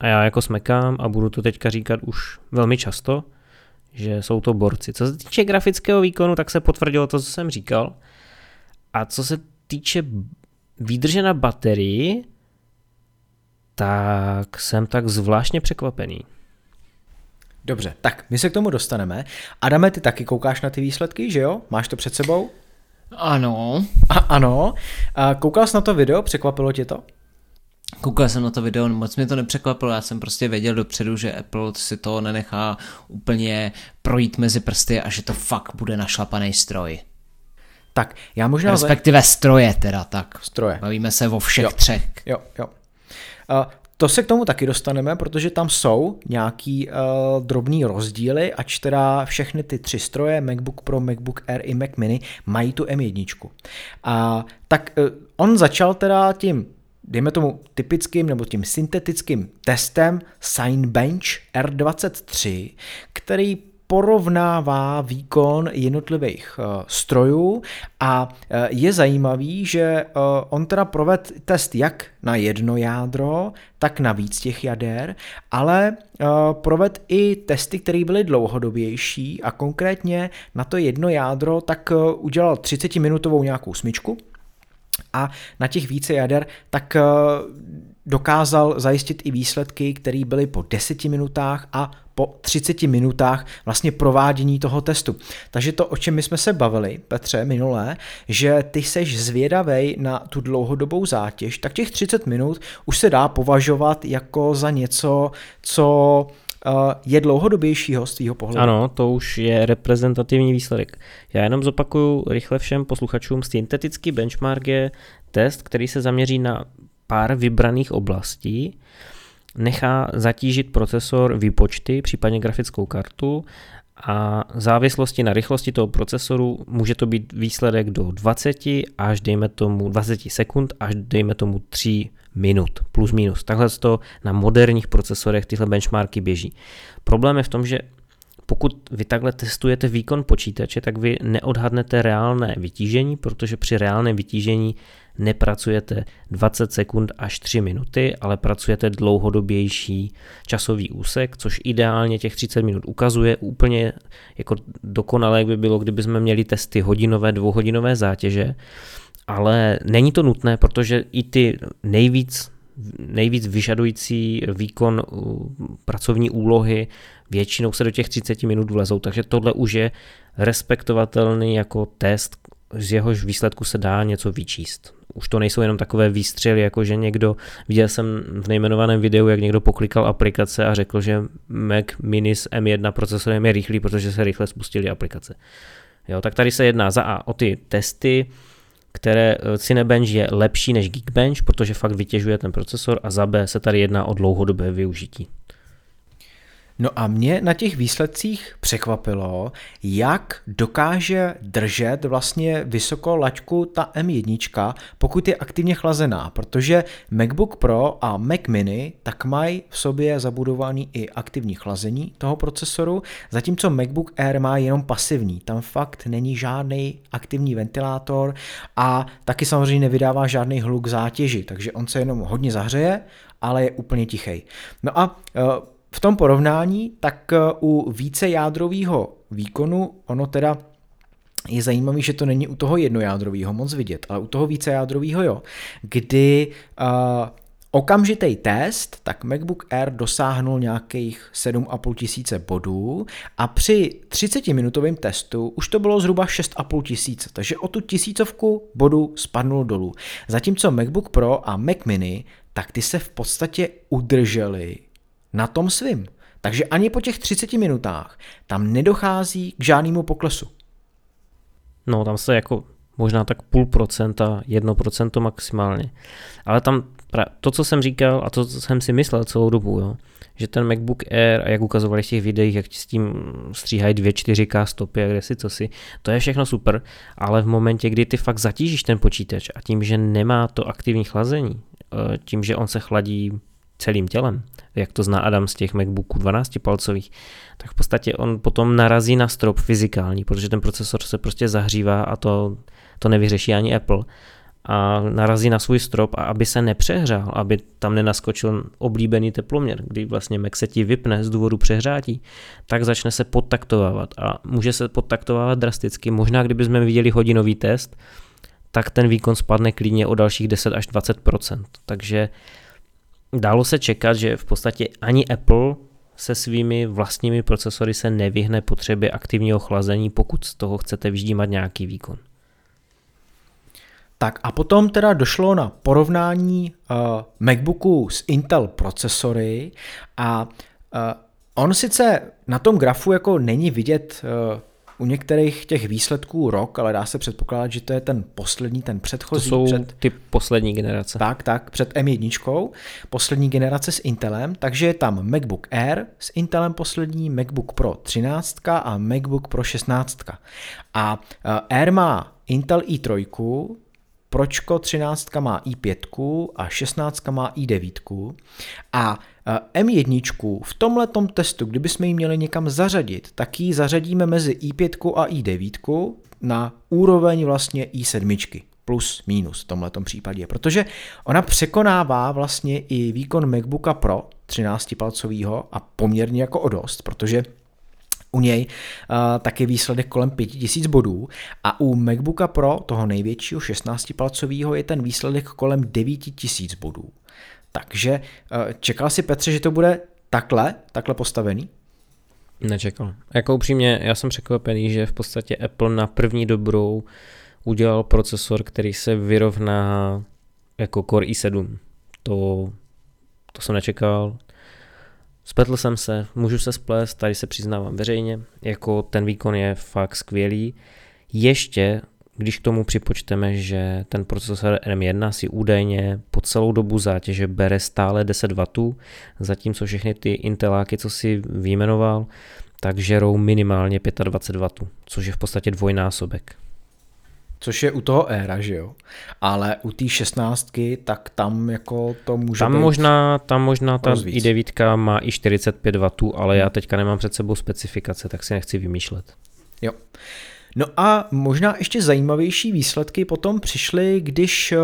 A já jako smekám a budu to teďka říkat už velmi často, že jsou to borci. Co se týče grafického výkonu, tak se potvrdilo to, co jsem říkal. A co se týče výdrže na baterii, tak jsem tak zvláštně překvapený. Dobře, tak my se k tomu dostaneme. Adame, ty taky koukáš na ty výsledky, že jo? Máš to před sebou? Ano. A, ano. A koukal jsi na to video, překvapilo tě to? Koukal jsem na to video, moc mě to nepřekvapilo, já jsem prostě věděl dopředu, že Apple si to nenechá úplně projít mezi prsty a že to fakt bude našlapaný stroj. Tak, já možná... Respektive stroje teda, tak. Stroje. Bavíme se o všech jo. třech. Jo, jo. Uh, to se k tomu taky dostaneme, protože tam jsou nějaký uh, drobný rozdíly, ač teda všechny ty tři stroje, MacBook Pro, MacBook Air i Mac Mini, mají tu M1. A tak uh, on začal teda tím dejme tomu typickým nebo tím syntetickým testem Signbench R23, který porovnává výkon jednotlivých uh, strojů a uh, je zajímavý, že uh, on teda proved test jak na jedno jádro, tak na víc těch jader, ale proved i testy, které byly dlouhodobější a konkrétně na to jedno jádro tak udělal 30-minutovou nějakou smyčku, a na těch více jader, tak dokázal zajistit i výsledky, které byly po 10 minutách a po 30 minutách vlastně provádění toho testu. Takže to, o čem my jsme se bavili, Petře, minulé, že ty seš zvědavej na tu dlouhodobou zátěž, tak těch 30 minut už se dá považovat jako za něco, co eh, je dlouhodobějšího z tvýho pohledu. Ano, to už je reprezentativní výsledek. Já jenom zopakuju rychle všem posluchačům, syntetický benchmark je test, který se zaměří na pár vybraných oblastí, nechá zatížit procesor výpočty, případně grafickou kartu a závislosti na rychlosti toho procesoru může to být výsledek do 20 až dejme tomu 20 sekund až dejme tomu 3 minut plus minus. Takhle to na moderních procesorech tyhle benchmarky běží. Problém je v tom, že pokud vy takhle testujete výkon počítače, tak vy neodhadnete reálné vytížení, protože při reálném vytížení nepracujete 20 sekund až 3 minuty, ale pracujete dlouhodobější časový úsek, což ideálně těch 30 minut ukazuje. Úplně jako dokonalé by bylo, kdyby jsme měli testy hodinové, dvouhodinové zátěže, ale není to nutné, protože i ty nejvíc nejvíc vyžadující výkon pracovní úlohy většinou se do těch 30 minut vlezou, takže tohle už je respektovatelný jako test, z jehož výsledku se dá něco vyčíst. Už to nejsou jenom takové výstřely, jako že někdo, viděl jsem v nejmenovaném videu, jak někdo poklikal aplikace a řekl, že Mac Mini s M1 procesorem je rychlý, protože se rychle spustili aplikace. Jo, tak tady se jedná za A o ty testy, které eh, Cinebench je lepší než Geekbench, protože fakt vytěžuje ten procesor a za B se tady jedná o dlouhodobé využití. No a mě na těch výsledcích překvapilo, jak dokáže držet vlastně vysokou laťku ta M1, pokud je aktivně chlazená, protože MacBook Pro a Mac Mini tak mají v sobě zabudovaný i aktivní chlazení toho procesoru, zatímco MacBook Air má jenom pasivní, tam fakt není žádný aktivní ventilátor a taky samozřejmě nevydává žádný hluk zátěži, takže on se jenom hodně zahřeje, ale je úplně tichý. No a uh, v tom porovnání, tak eh, u více jádrového výkonu ono teda je zajímavé, že to není u toho jednojádrového moc vidět, ale u toho vícejádrového jo, kdy uh, okamžitý test, tak MacBook Air dosáhnul nějakých 7,5 tisíce bodů a při 30 minutovém testu už to bylo zhruba 6,5 tisíce, takže o tu tisícovku bodů spadnul dolů. Zatímco MacBook Pro a Mac Mini, tak ty se v podstatě udrželi na tom svým. Takže ani po těch 30 minutách tam nedochází k žádnému poklesu. No, tam se jako možná tak půl procenta, jedno procento maximálně. Ale tam to, co jsem říkal a to, co jsem si myslel celou dobu, jo, že ten MacBook Air, a jak ukazovali v těch videích, jak s tím stříhají dvě 4K stopy a kde si co si, to je všechno super, ale v momentě, kdy ty fakt zatížíš ten počítač a tím, že nemá to aktivní chlazení, eh, tím, že on se chladí celým tělem, jak to zná Adam z těch MacBooků 12 palcových, tak v podstatě on potom narazí na strop fyzikální, protože ten procesor se prostě zahřívá a to, to nevyřeší ani Apple a narazí na svůj strop a aby se nepřehřál, aby tam nenaskočil oblíbený teploměr, kdy vlastně Mac se ti vypne z důvodu přehrátí, tak začne se podtaktovávat a může se podtaktovávat drasticky. Možná kdybychom viděli hodinový test, tak ten výkon spadne klidně o dalších 10 až 20%. Takže Dálo se čekat, že v podstatě ani Apple se svými vlastními procesory se nevyhne potřebě aktivního chlazení, pokud z toho chcete vyždímat nějaký výkon. Tak a potom teda došlo na porovnání uh, MacBooku s Intel procesory a uh, on sice na tom grafu jako není vidět uh, u některých těch výsledků rok, ale dá se předpokládat, že to je ten poslední, ten předchozí. To jsou před, ty poslední generace. Tak, tak, před M1, poslední generace s Intelem, takže je tam MacBook Air s Intelem poslední, MacBook Pro 13 a MacBook Pro 16. A Air má Intel i3, Pročko 13 má i5 a 16 má i9 a e, M1 v tomhletom testu, kdybychom ji měli někam zařadit, tak ji zařadíme mezi i5 a i9 na úroveň vlastně i7 plus minus v tomhletom případě, protože ona překonává vlastně i výkon MacBooka Pro 13 palcového a poměrně jako o dost, protože u něj uh, taky výsledek kolem 5000 bodů a u MacBooka Pro, toho největšího 16-palcového, je ten výsledek kolem 9000 bodů. Takže uh, čekal si Petře, že to bude takhle, takhle postavený? Nečekal. Jako upřímně, já jsem překvapený, že v podstatě Apple na první dobrou udělal procesor, který se vyrovná jako Core i7. To, to jsem nečekal. Spletl jsem se, můžu se splést, tady se přiznávám veřejně, jako ten výkon je fakt skvělý. Ještě, když k tomu připočteme, že ten procesor M1 si údajně po celou dobu zátěže bere stále 10 W, zatímco všechny ty Inteláky, co si vyjmenoval, tak žerou minimálně 25 W, což je v podstatě dvojnásobek což je u toho éra, že jo. Ale u té šestnáctky, tak tam jako to může tam být možná, Tam možná ta i9 má i 45 W, ale já teďka nemám před sebou specifikace, tak si nechci vymýšlet. Jo. No a možná ještě zajímavější výsledky potom přišly, když eh,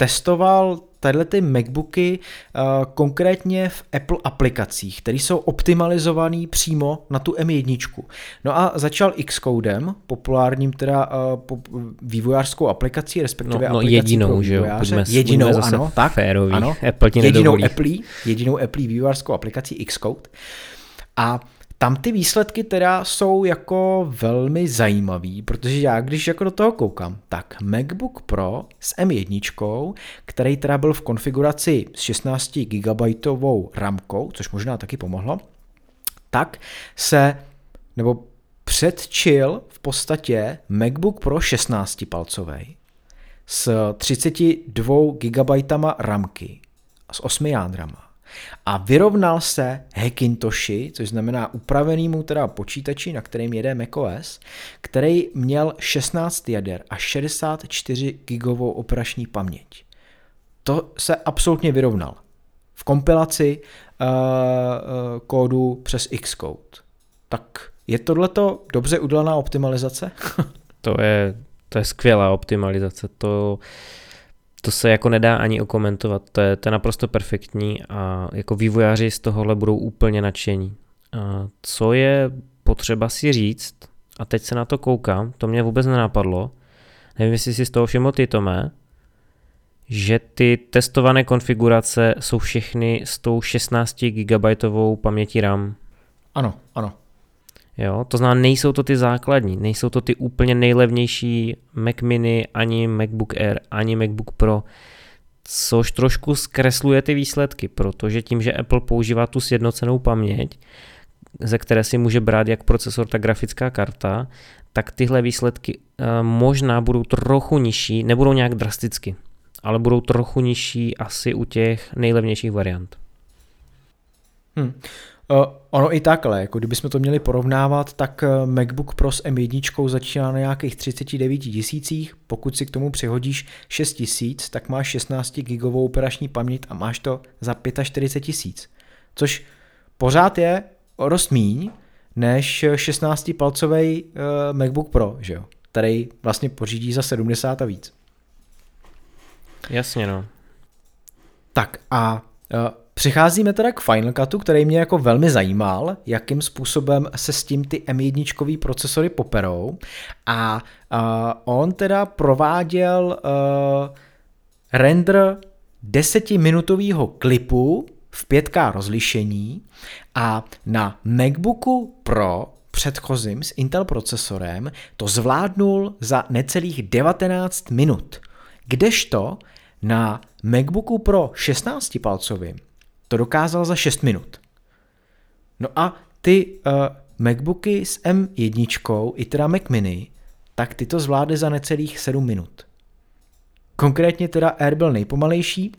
testoval tadyhle ty MacBooky uh, konkrétně v Apple aplikacích, které jsou optimalizované přímo na tu M1. No a začal Xcodem, populárním teda uh, vývojářskou aplikací, respektive no, no aplikací jedinou, pro že jo? Buďme, jedinou, zase ano, tak, férový. ano, Apple jedinou nedovolí. Apple, jedinou Apple vývojářskou aplikací Xcode. A tam ty výsledky teda jsou jako velmi zajímavý, protože já když jako do toho koukám, tak MacBook Pro s M1, který teda byl v konfiguraci s 16 GB ramkou, což možná taky pomohlo, tak se, nebo předčil v podstatě MacBook Pro 16 palcový s 32 GB ramky a s 8 jádrama a vyrovnal se Hackintoshi, což znamená upravenýmu teda počítači, na kterým jede macOS, který měl 16 jader a 64 gigovou operační paměť. To se absolutně vyrovnal v kompilaci uh, uh, kódu přes Xcode. Tak je tohleto dobře udělaná optimalizace? to je, to je skvělá optimalizace. To, to se jako nedá ani okomentovat, to je, to je naprosto perfektní a jako vývojáři z tohohle budou úplně nadšení. A co je potřeba si říct, a teď se na to koukám, to mě vůbec nenapadlo, nevím, jestli si z toho všiml ty, Tome, že ty testované konfigurace jsou všechny s tou 16 GB pamětí RAM. Ano, ano. Jo, to znamená, nejsou to ty základní, nejsou to ty úplně nejlevnější Mac mini, ani MacBook Air, ani MacBook Pro, což trošku zkresluje ty výsledky, protože tím, že Apple používá tu sjednocenou paměť, ze které si může brát jak procesor, tak grafická karta, tak tyhle výsledky uh, možná budou trochu nižší, nebudou nějak drasticky, ale budou trochu nižší asi u těch nejlevnějších variant. Hmm. Uh, ono i takhle, jako kdybychom to měli porovnávat, tak eh, MacBook Pro s M1 začíná na nějakých 39 tisících, pokud si k tomu přihodíš 6 tisíc, tak máš 16 gigovou operační paměť a máš to za 45 tisíc, což pořád je o dost míň než 16-palcový uh, eh, MacBook Pro, že jo? který vlastně pořídí za 70 a víc. Jasně no. Tak a uh, Přicházíme teda k Final Cutu, který mě jako velmi zajímal, jakým způsobem se s tím ty M1 procesory poperou a uh, on teda prováděl uh, render desetiminutového klipu v 5K rozlišení a na MacBooku Pro předchozím s Intel procesorem to zvládnul za necelých 19 minut. Kdežto na MacBooku Pro 16 palcovým to dokázal za 6 minut. No a ty uh, MacBooky s M1 i teda Mac Mini, tak ty to zvládly za necelých 7 minut. Konkrétně teda Air byl nejpomalejší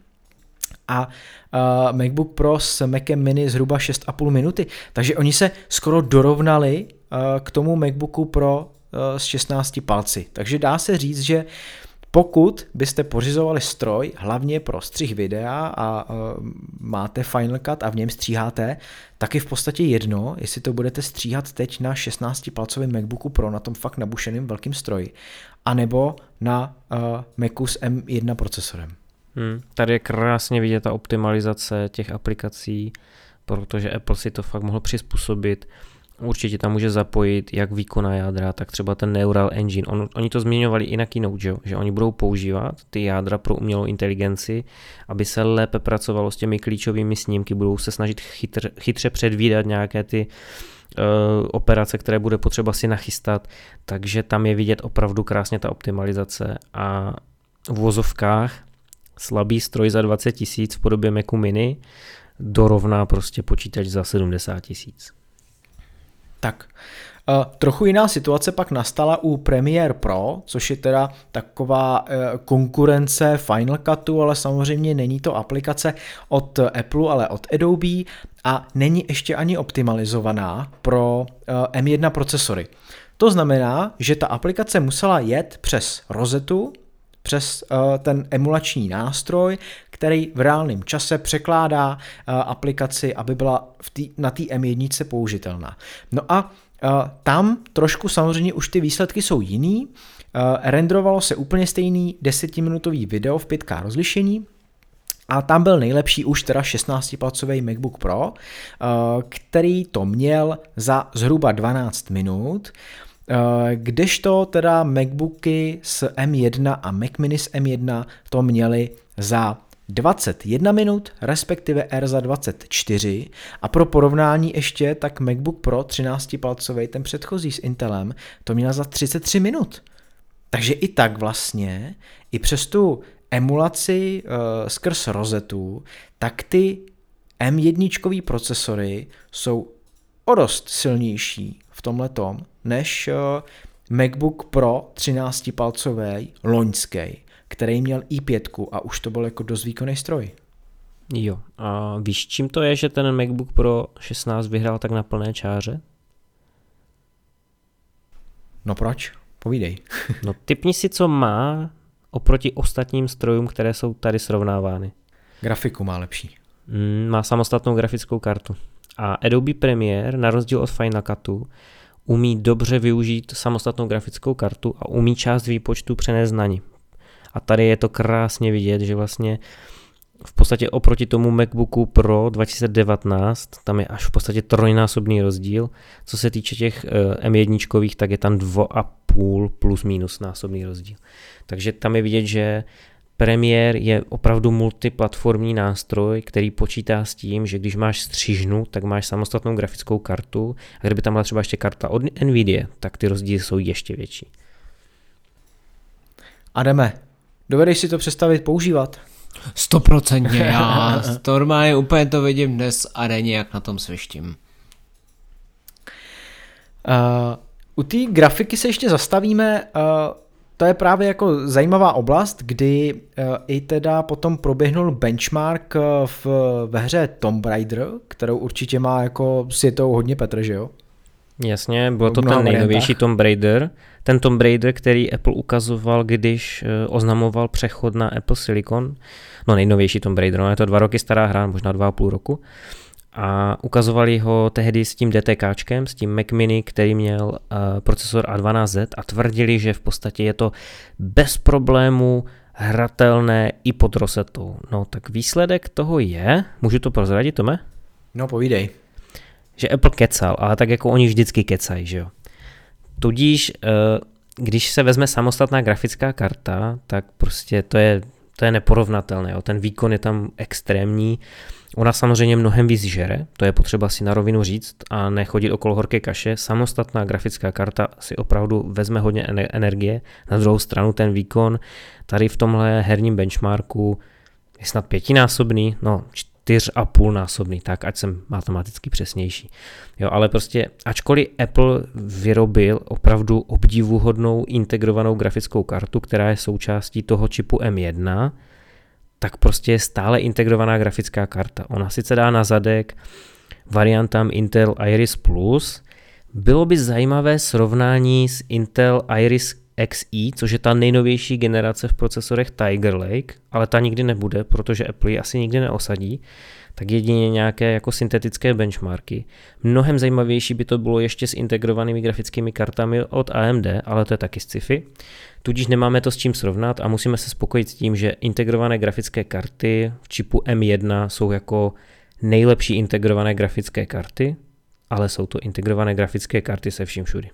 a uh, MacBook Pro s Macem Mini zhruba 6,5 minuty. Takže oni se skoro dorovnali uh, k tomu MacBooku Pro uh, s 16 palci. Takže dá se říct, že pokud byste pořizovali stroj hlavně pro střih videa a uh, máte Final Cut a v něm stříháte, tak je v podstatě jedno, jestli to budete stříhat teď na 16-palcovém MacBooku Pro, na tom fakt nabušeném velkým stroji, anebo na uh, Macu s M1 procesorem. Hmm, tady je krásně vidět ta optimalizace těch aplikací, protože Apple si to fakt mohl přizpůsobit. Určitě tam může zapojit jak výkona jádra, tak třeba ten Neural Engine. On, oni to zmiňovali i na Keynote, že, že oni budou používat ty jádra pro umělou inteligenci, aby se lépe pracovalo s těmi klíčovými snímky, budou se snažit chytře, chytře předvídat nějaké ty uh, operace, které bude potřeba si nachystat, takže tam je vidět opravdu krásně ta optimalizace a v vozovkách slabý stroj za 20 tisíc v podobě Macu Mini dorovná prostě počítač za 70 tisíc. Tak, Uh, trochu jiná situace pak nastala u Premiere Pro, což je teda taková uh, konkurence Final Cutu, ale samozřejmě není to aplikace od Apple, ale od Adobe a není ještě ani optimalizovaná pro uh, M1 procesory. To znamená, že ta aplikace musela jet přes rozetu, přes uh, ten emulační nástroj, který v reálném čase překládá uh, aplikaci, aby byla v tý, na té M1 použitelná. No a uh, tam trošku samozřejmě už ty výsledky jsou jiný. Renderovalo se úplně stejný desetiminutový video v 5K rozlišení, a tam byl nejlepší už teda 16-palcový MacBook Pro, který to měl za zhruba 12 minut. Eh, kdežto teda MacBooky s M1 a Mac Mini s M1 to měli za 21 minut, respektive R za 24 a pro porovnání ještě, tak MacBook Pro 13-palcový, ten předchozí s Intelem, to měl za 33 minut. Takže i tak vlastně, i přes tu emulaci uh, skrz rozetu, tak ty M1 procesory jsou o dost silnější v tomhle tom, než eh, MacBook Pro 13-palcový loňský, který měl i5 a už to byl jako dost výkonný stroj. Jo, a víš, čím to je, že ten MacBook Pro 16 vyhrál tak na plné čáře? No proč? Povídej. no typni si, co má oproti ostatním strojům, které jsou tady srovnávány. Grafiku má lepší. Mm, má samostatnou grafickou kartu. A Adobe Premiere, na rozdíl od Final Cutu, umí dobře využít samostatnou grafickou kartu a umí část výpočtu přenést na ní. A tady je to krásně vidět, že vlastně v podstatě oproti tomu MacBooku Pro 2019, tam je až v podstatě trojnásobný rozdíl. Co se týče těch eh, M1, tak je tam 2,5 plus minus násobný rozdíl. Takže tam je vidět, že Premiere je opravdu multiplatformní nástroj, který počítá s tím, že když máš střižnu, tak máš samostatnou grafickou kartu a kdyby tam byla třeba ještě karta od Nvidia, tak ty rozdíly jsou ještě větší. Ademe, dovedeš si to představit používat? Stoprocentně, já normálně úplně to vidím dnes a denně, jak na tom svištím. Uh, u té grafiky se ještě zastavíme. Uh, to je právě jako zajímavá oblast, kdy uh, i teda potom proběhnul benchmark uh, v, ve hře Tomb Raider, kterou určitě má jako světou hodně Petr, že jo? Jasně, bylo to ten nejnovější Tomb Raider. Ten Tomb Raider, který Apple ukazoval, když uh, oznamoval přechod na Apple Silicon. No nejnovější Tomb Raider, no je to dva roky stará hra, možná dva a půl roku. A ukazovali ho tehdy s tím DTKčkem, s tím Mac Mini, který měl uh, procesor A12Z a tvrdili, že v podstatě je to bez problému hratelné i pod rosetou. No tak výsledek toho je, můžu to prozradit, Tome? No povídej. Že Apple kecal, ale tak jako oni vždycky kecají, že jo. Tudíž, uh, když se vezme samostatná grafická karta, tak prostě to je to je neporovnatelné, jo. ten výkon je tam extrémní, Ona samozřejmě mnohem víc žere, to je potřeba si na rovinu říct a nechodit okolo horké kaše. Samostatná grafická karta si opravdu vezme hodně energie. Na druhou stranu ten výkon tady v tomhle herním benchmarku je snad pětinásobný, no čtyř a půl násobný, tak ať jsem matematicky přesnější. Jo, ale prostě, ačkoliv Apple vyrobil opravdu obdivuhodnou integrovanou grafickou kartu, která je součástí toho čipu M1, tak prostě je stále integrovaná grafická karta. Ona sice dá na zadek variantám Intel Iris Plus, bylo by zajímavé srovnání s Intel Iris Xe, což je ta nejnovější generace v procesorech Tiger Lake, ale ta nikdy nebude, protože Apple ji asi nikdy neosadí, tak jedině nějaké jako syntetické benchmarky. Mnohem zajímavější by to bylo ještě s integrovanými grafickými kartami od AMD, ale to je taky sci-fi. Tudíž nemáme to s čím srovnat a musíme se spokojit s tím, že integrované grafické karty v čipu M1 jsou jako nejlepší integrované grafické karty, ale jsou to integrované grafické karty se vším všudy.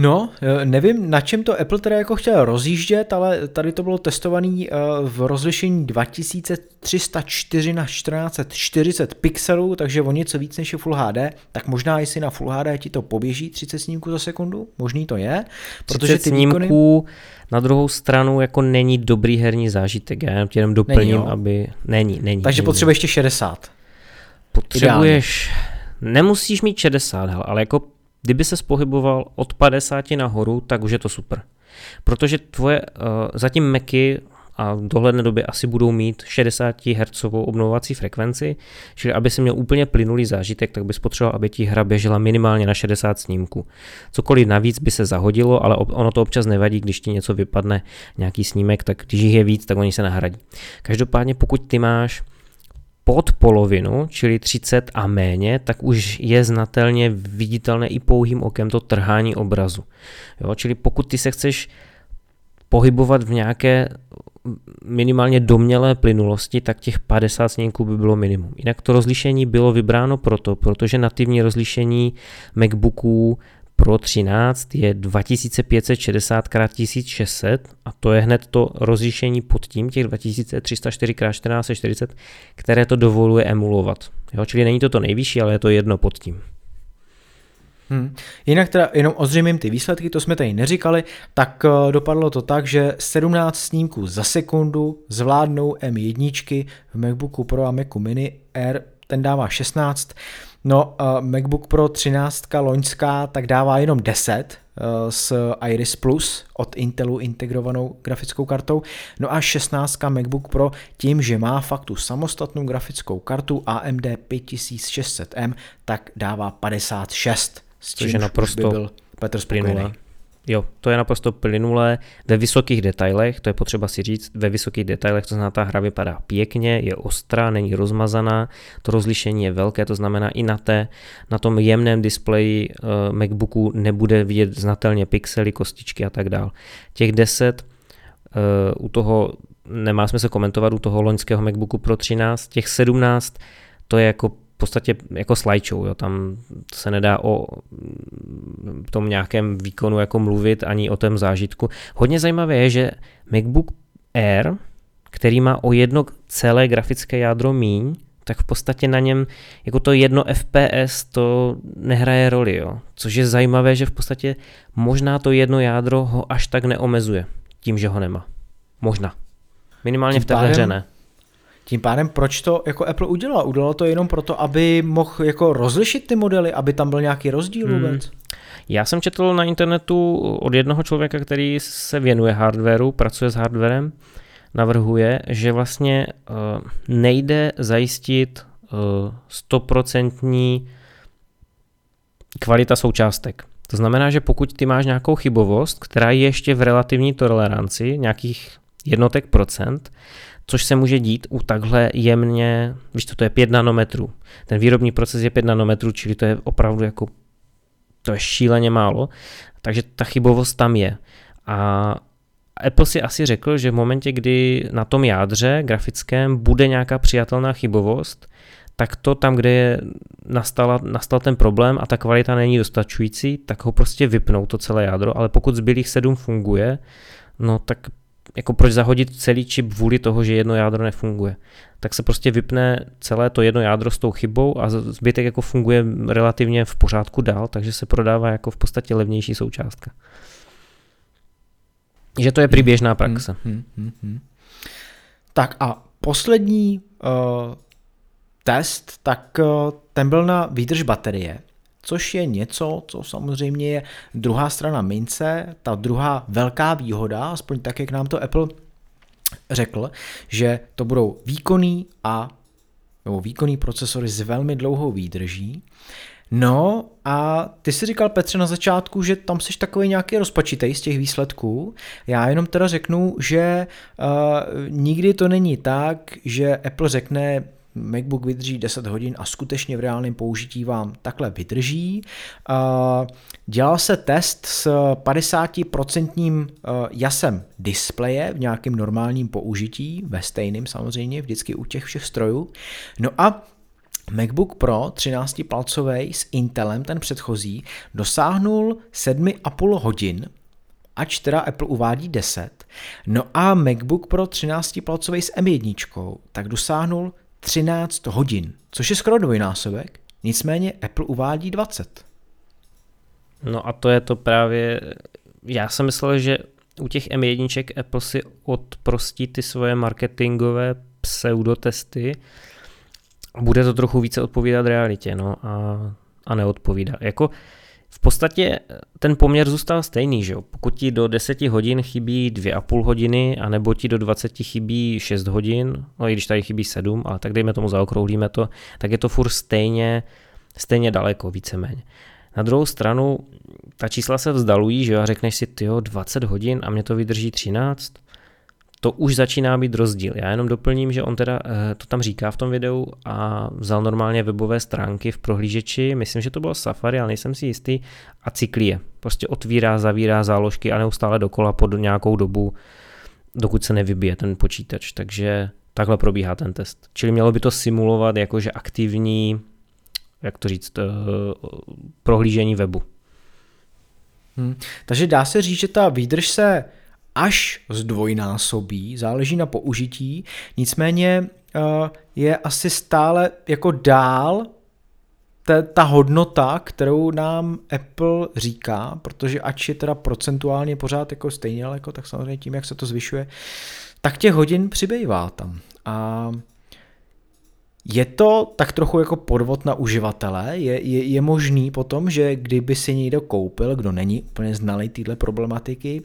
No, eh, nevím, na čem to Apple teda jako chtěl rozjíždět, ale tady to bylo testované eh, v rozlišení 2304 na 1440 pixelů, takže o něco víc než je Full HD, tak možná jestli na Full HD ti to poběží 30 snímků za sekundu, možný to je, protože ty snímků výkony... na druhou stranu jako není dobrý herní zážitek, já jenom doplním, není, aby... Není, není. Takže není. potřebuješ ještě 60. Potřebuješ... Ideálně. Nemusíš mít 60, ale jako Kdyby se pohyboval od 50 nahoru, tak už je to super. Protože tvoje uh, zatím Macy a v dohledné době asi budou mít 60 Hz obnovovací frekvenci, čili aby si měl úplně plynulý zážitek, tak bys potřeboval, aby ti hra běžela minimálně na 60 snímků. Cokoliv navíc by se zahodilo, ale ono to občas nevadí, když ti něco vypadne, nějaký snímek, tak když jich je víc, tak oni se nahradí. Každopádně pokud ty máš pod polovinu, čili 30 a méně, tak už je znatelně viditelné i pouhým okem to trhání obrazu. Jo, čili pokud ty se chceš pohybovat v nějaké minimálně domělé plynulosti, tak těch 50 snímků by bylo minimum. Jinak to rozlišení bylo vybráno proto, protože nativní rozlišení MacBooků pro 13 je 2560 x 1600 a to je hned to rozlišení pod tím, těch 2304 x 1440, které to dovoluje emulovat. Jo, čili není to to nejvyšší, ale je to jedno pod tím. Hmm. Jinak teda jenom ozřejmím ty výsledky, to jsme tady neříkali, tak uh, dopadlo to tak, že 17 snímků za sekundu zvládnou M1 v MacBooku Pro a Macu Mini Air, ten dává 16, No, uh, MacBook Pro 13 loňská tak dává jenom 10 uh, s Iris Plus od Intelu integrovanou grafickou kartou. No a 16 MacBook Pro tím, že má fakt tu samostatnou grafickou kartu AMD 5600M, tak dává 56. S tím, Což je naprosto by byl Petr spokojený. Jo, to je naprosto plynulé ve vysokých detailech, to je potřeba si říct, ve vysokých detailech, to znamená, ta hra vypadá pěkně, je ostrá, není rozmazaná, to rozlišení je velké, to znamená i na, té, na tom jemném displeji uh, MacBooku nebude vidět znatelně pixely, kostičky a tak dál. Těch 10 uh, u toho nemá smysl komentovat u toho loňského MacBooku Pro 13, těch 17 to je jako podstatě jako slideshow, jo, tam se nedá o tom nějakém výkonu jako mluvit ani o tom zážitku. Hodně zajímavé je, že MacBook Air, který má o jedno celé grafické jádro míň, tak v podstatě na něm jako to jedno FPS to nehraje roli, jo. Což je zajímavé, že v podstatě možná to jedno jádro ho až tak neomezuje tím, že ho nemá. Možná. Minimálně tím v té hře ne. Tím pádem, proč to jako Apple udělal? Udělal to jenom proto, aby mohl jako rozlišit ty modely, aby tam byl nějaký rozdíl hmm. vůbec? Já jsem četl na internetu od jednoho člověka, který se věnuje hardwareu, pracuje s hardwarem, navrhuje, že vlastně uh, nejde zajistit stoprocentní uh, kvalita součástek. To znamená, že pokud ty máš nějakou chybovost, která je ještě v relativní toleranci, nějakých jednotek procent, což se může dít u takhle jemně, víš to, to je 5 nanometrů. Ten výrobní proces je 5 nanometrů, čili to je opravdu jako, to je šíleně málo, takže ta chybovost tam je. A Apple si asi řekl, že v momentě, kdy na tom jádře grafickém bude nějaká přijatelná chybovost, tak to tam, kde je nastala, nastal ten problém a ta kvalita není dostačující, tak ho prostě vypnou to celé jádro, ale pokud zbylých sedm funguje, no tak jako proč zahodit celý čip kvůli toho, že jedno jádro nefunguje. Tak se prostě vypne celé to jedno jádro s tou chybou a zbytek jako funguje relativně v pořádku dál, takže se prodává jako v podstatě levnější součástka. Že to je průběžná praxe. Hmm, hmm, hmm, hmm. Tak a poslední uh, test, tak uh, ten byl na výdrž baterie, což je něco, co samozřejmě je druhá strana mince, ta druhá velká výhoda, aspoň tak, jak nám to Apple řekl, že to budou výkonný a nebo výkonný procesory s velmi dlouhou výdrží. No a ty si říkal Petře na začátku, že tam jsi takový nějaký rozpačitej z těch výsledků. Já jenom teda řeknu, že uh, nikdy to není tak, že Apple řekne, MacBook vydrží 10 hodin a skutečně v reálném použití vám takhle vydrží. Dělal se test s 50% jasem displeje v nějakém normálním použití, ve stejném samozřejmě, vždycky u těch všech strojů. No a MacBook Pro 13 palcový s Intelem, ten předchozí, dosáhnul 7,5 hodin, ač teda Apple uvádí 10. No a MacBook Pro 13 palcový s M1, tak dosáhnul 13 hodin, což je skoro dvojnásobek, nicméně Apple uvádí 20. No a to je to právě, já jsem myslel, že u těch M1 Apple si odprostí ty svoje marketingové pseudotesty bude to trochu více odpovídat realitě, no a, a neodpovídá. Jako v podstatě ten poměr zůstal stejný, že jo? Pokud ti do 10 hodin chybí 2,5 hodiny, anebo ti do 20 chybí 6 hodin, no i když tady chybí 7, ale tak dejme tomu zaokrouhlíme to, tak je to furt stejně, stejně daleko, víceméně. Na druhou stranu, ta čísla se vzdalují, že jo, a řekneš si, ty 20 hodin a mě to vydrží 13, to už začíná být rozdíl. Já jenom doplním, že on teda eh, to tam říká v tom videu a vzal normálně webové stránky v prohlížeči, myslím, že to bylo Safari, ale nejsem si jistý, a cyklí Prostě otvírá, zavírá záložky a neustále dokola pod nějakou dobu, dokud se nevybije ten počítač. Takže takhle probíhá ten test. Čili mělo by to simulovat jakože aktivní, jak to říct, eh, prohlížení webu. Hmm. Takže dá se říct, že ta výdrž se až zdvojnásobí, záleží na použití, nicméně uh, je asi stále jako dál ta, ta hodnota, kterou nám Apple říká, protože ač je teda procentuálně pořád jako stejně daleko, tak samozřejmě tím, jak se to zvyšuje, tak těch hodin přibývá tam. A je to tak trochu jako podvod na uživatele. Je, je, je možný potom, že kdyby si někdo koupil, kdo není úplně znalý téhle problematiky,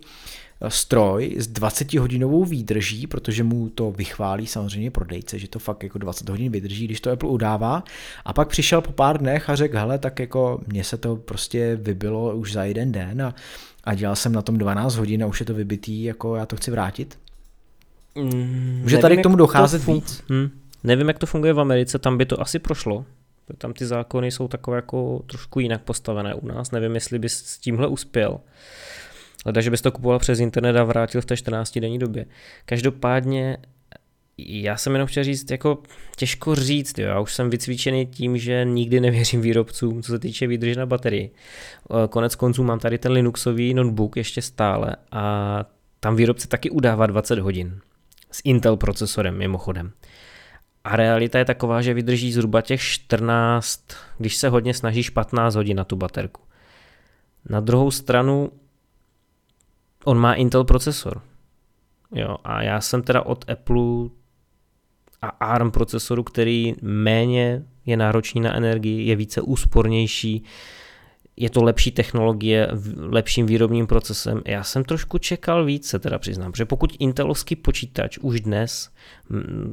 stroj s 20 hodinovou výdrží, protože mu to vychválí samozřejmě prodejce, že to fakt jako 20 hodin vydrží, když to Apple udává. A pak přišel po pár dnech a řekl, hele, tak jako mně se to prostě vybilo už za jeden den a, a dělal jsem na tom 12 hodin a už je to vybitý, jako já to chci vrátit. Mm, Může tady k tomu docházet to fun- víc? Hmm. Nevím, jak to funguje v Americe, tam by to asi prošlo. Tam ty zákony jsou takové jako trošku jinak postavené u nás. Nevím, jestli bys s tímhle uspěl. Leda, že bys to kupoval přes internet a vrátil v té 14 denní době. Každopádně já jsem jenom chtěl říct, jako těžko říct, jo. já už jsem vycvičený tím, že nikdy nevěřím výrobcům, co se týče výdrže na baterii. Eh, konec konců mám tady ten Linuxový notebook ještě stále a tam výrobce taky udává 20 hodin. S Intel procesorem mimochodem. A realita je taková, že vydrží zhruba těch 14, když se hodně snažíš 15 hodin na tu baterku. Na druhou stranu on má Intel procesor. Jo, a já jsem teda od Apple a ARM procesoru, který méně je náročný na energii, je více úspornější, je to lepší technologie, lepším výrobním procesem. Já jsem trošku čekal více, teda přiznám, protože pokud Intelovský počítač už dnes,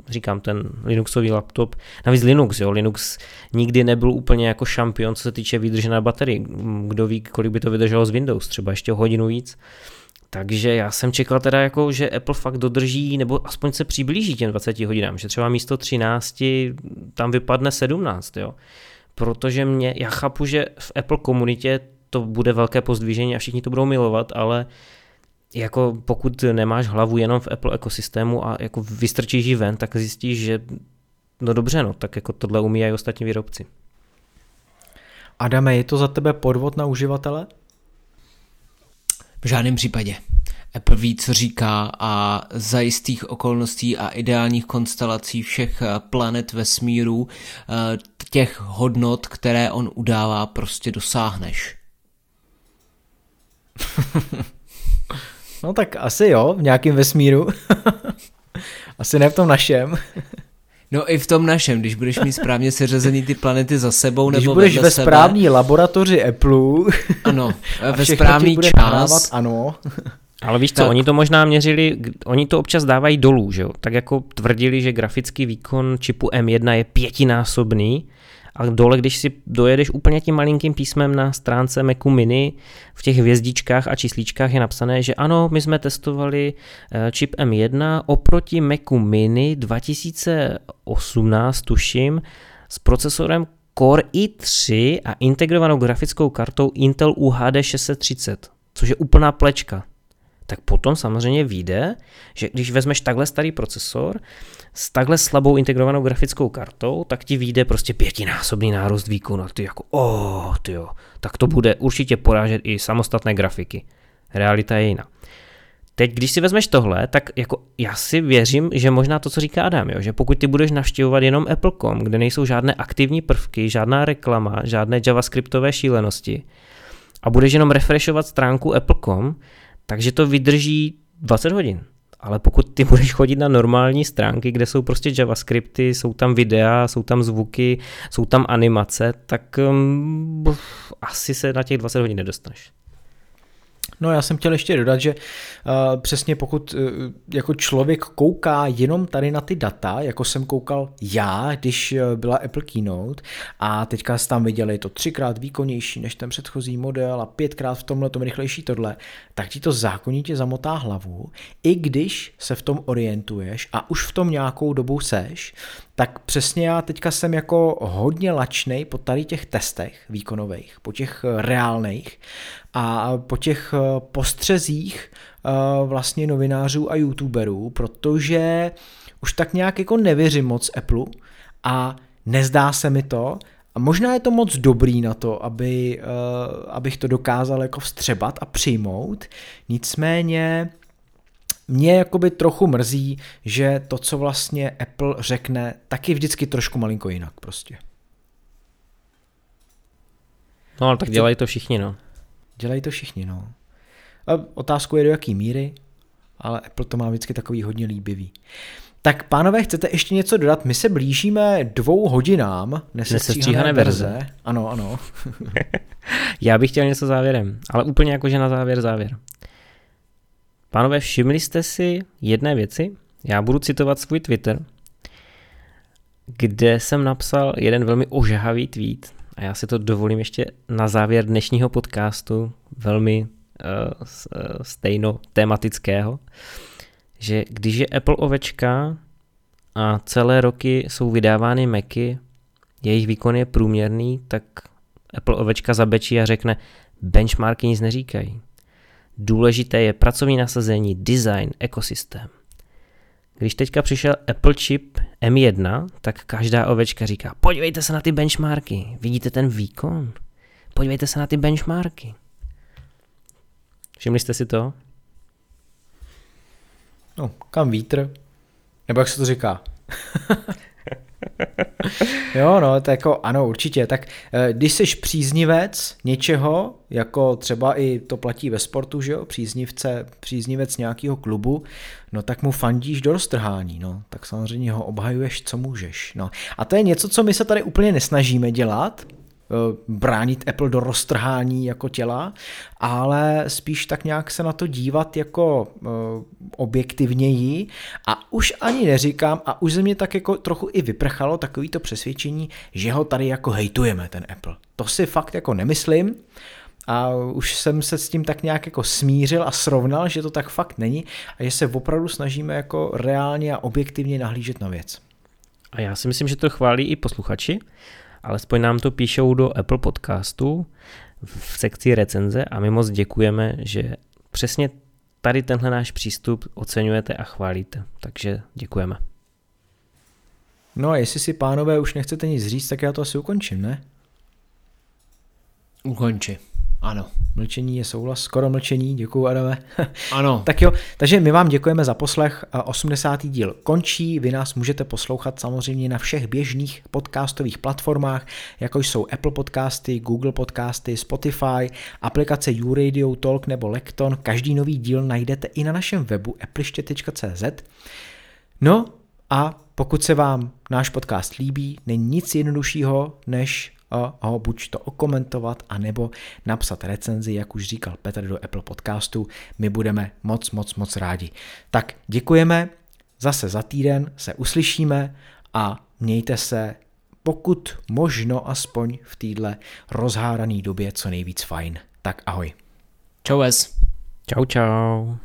říkám ten Linuxový laptop, navíc Linux, jo, Linux nikdy nebyl úplně jako šampion, co se týče výdrže na baterii. Kdo ví, kolik by to vydrželo z Windows, třeba ještě hodinu víc. Takže já jsem čekal teda jako, že Apple fakt dodrží, nebo aspoň se přiblíží těm 20 hodinám, že třeba místo 13 tam vypadne 17, jo. Protože mě, já chápu, že v Apple komunitě to bude velké pozdvížení a všichni to budou milovat, ale jako pokud nemáš hlavu jenom v Apple ekosystému a jako vystrčíš ji ven, tak zjistíš, že no dobře, no, tak jako tohle umí i ostatní výrobci. Adame, je to za tebe podvod na uživatele? V žádném případě. Apple ví, co říká a za jistých okolností a ideálních konstelací všech eh, planet vesmíru eh, těch hodnot, které on udává, prostě dosáhneš. no tak asi jo, v nějakém vesmíru. asi ne v tom našem. No i v tom našem, když budeš mít správně seřazený ty planety za sebou když nebo budeš ve sebe. správní laboratoři Apple. Ano, ve správný čas. Nahrávat, ano. Ale víš co, tak. oni to možná měřili, oni to občas dávají dolů, že jo? Tak jako tvrdili, že grafický výkon čipu M1 je pětinásobný, a dole, když si dojedeš úplně tím malinkým písmem na stránce Macu Mini, v těch hvězdičkách a čísličkách je napsané, že ano, my jsme testovali eh, čip M1 oproti Macu Mini 2018, tuším, s procesorem Core i3 a integrovanou grafickou kartou Intel UHD 630, což je úplná plečka tak potom samozřejmě vyjde, že když vezmeš takhle starý procesor s takhle slabou integrovanou grafickou kartou, tak ti vyjde prostě pětinásobný nárůst výkonu. A ty jako, oh, ty jo, tak to bude určitě porážet i samostatné grafiky. Realita je jiná. Teď, když si vezmeš tohle, tak jako já si věřím, že možná to, co říká Adam, jo, že pokud ty budeš navštěvovat jenom Apple.com, kde nejsou žádné aktivní prvky, žádná reklama, žádné javascriptové šílenosti a budeš jenom refreshovat stránku Apple.com, takže to vydrží 20 hodin. Ale pokud ty budeš chodit na normální stránky, kde jsou prostě javascripty, jsou tam videa, jsou tam zvuky, jsou tam animace, tak um, asi se na těch 20 hodin nedostaneš. No já jsem chtěl ještě dodat, že uh, přesně pokud uh, jako člověk kouká jenom tady na ty data, jako jsem koukal já, když uh, byla Apple Keynote a teďka jste tam viděli to třikrát výkonnější než ten předchozí model a pětkrát v tomhle tom rychlejší tohle, tak ti to zákonitě zamotá hlavu, i když se v tom orientuješ a už v tom nějakou dobu seš, tak přesně já teďka jsem jako hodně lačnej po tady těch testech výkonových, po těch reálných a po těch eh, postřezích eh, vlastně novinářů a youtuberů, protože už tak nějak jako nevěřím moc Apple a nezdá se mi to, a možná je to moc dobrý na to, aby, uh, abych to dokázal jako vstřebat a přijmout, nicméně mě jakoby trochu mrzí, že to, co vlastně Apple řekne, taky vždycky trošku malinko jinak prostě. No ale tak dělají to všichni, no. Dělají to všichni, no. A otázku je do jaký míry, ale Apple to má vždycky takový hodně líbivý. Tak pánové, chcete ještě něco dodat? My se blížíme dvou hodinám nesestříhané verze. verze. Ano, ano. Já bych chtěl něco závěrem, ale úplně jakože na závěr závěr. Pánové, všimli jste si jedné věci? Já budu citovat svůj Twitter, kde jsem napsal jeden velmi ožahavý tweet a já si to dovolím ještě na závěr dnešního podcastu, velmi uh, stejno tematického, že když je Apple ovečka a celé roky jsou vydávány Macy, jejich výkon je průměrný, tak Apple ovečka zabečí a řekne, benchmarky nic neříkají. Důležité je pracovní nasazení, design, ekosystém. Když teďka přišel Apple chip M1, tak každá ovečka říká, podívejte se na ty benchmarky, vidíte ten výkon? Podívejte se na ty benchmarky. Všimli jste si to? No, kam vítr? Nebo jak se to říká? jo, no, tak jako ano, určitě. Tak eh, když jsi příznivec něčeho, jako třeba i to platí ve sportu, že jo, příznivce, příznivec nějakého klubu, no tak mu fandíš do roztrhání, no, tak samozřejmě ho obhajuješ, co můžeš, no. A to je něco, co my se tady úplně nesnažíme dělat, bránit Apple do roztrhání jako těla, ale spíš tak nějak se na to dívat jako uh, objektivněji a už ani neříkám a už ze mě tak jako trochu i vyprchalo takový to přesvědčení, že ho tady jako hejtujeme ten Apple. To si fakt jako nemyslím, a už jsem se s tím tak nějak jako smířil a srovnal, že to tak fakt není a že se opravdu snažíme jako reálně a objektivně nahlížet na věc. A já si myslím, že to chválí i posluchači, alespoň nám to píšou do Apple podcastu v sekci recenze a my moc děkujeme, že přesně tady tenhle náš přístup oceňujete a chválíte. Takže děkujeme. No a jestli si pánové už nechcete nic říct, tak já to asi ukončím, ne? Ukonči. Ano. Mlčení je souhlas, skoro mlčení, děkuju Adame. Ano. tak jo, takže my vám děkujeme za poslech. 80. díl končí, vy nás můžete poslouchat samozřejmě na všech běžných podcastových platformách, jako jsou Apple podcasty, Google podcasty, Spotify, aplikace YouRadio, Talk nebo Lekton. Každý nový díl najdete i na našem webu appliště.cz. No a pokud se vám náš podcast líbí, není nic jednoduššího, než ho buď to okomentovat, anebo napsat recenzi, jak už říkal Petr do Apple podcastu. My budeme moc, moc, moc rádi. Tak děkujeme, zase za týden se uslyšíme a mějte se pokud možno aspoň v téhle rozhárané době co nejvíc fajn. Tak ahoj. Čau es. Čau, čau.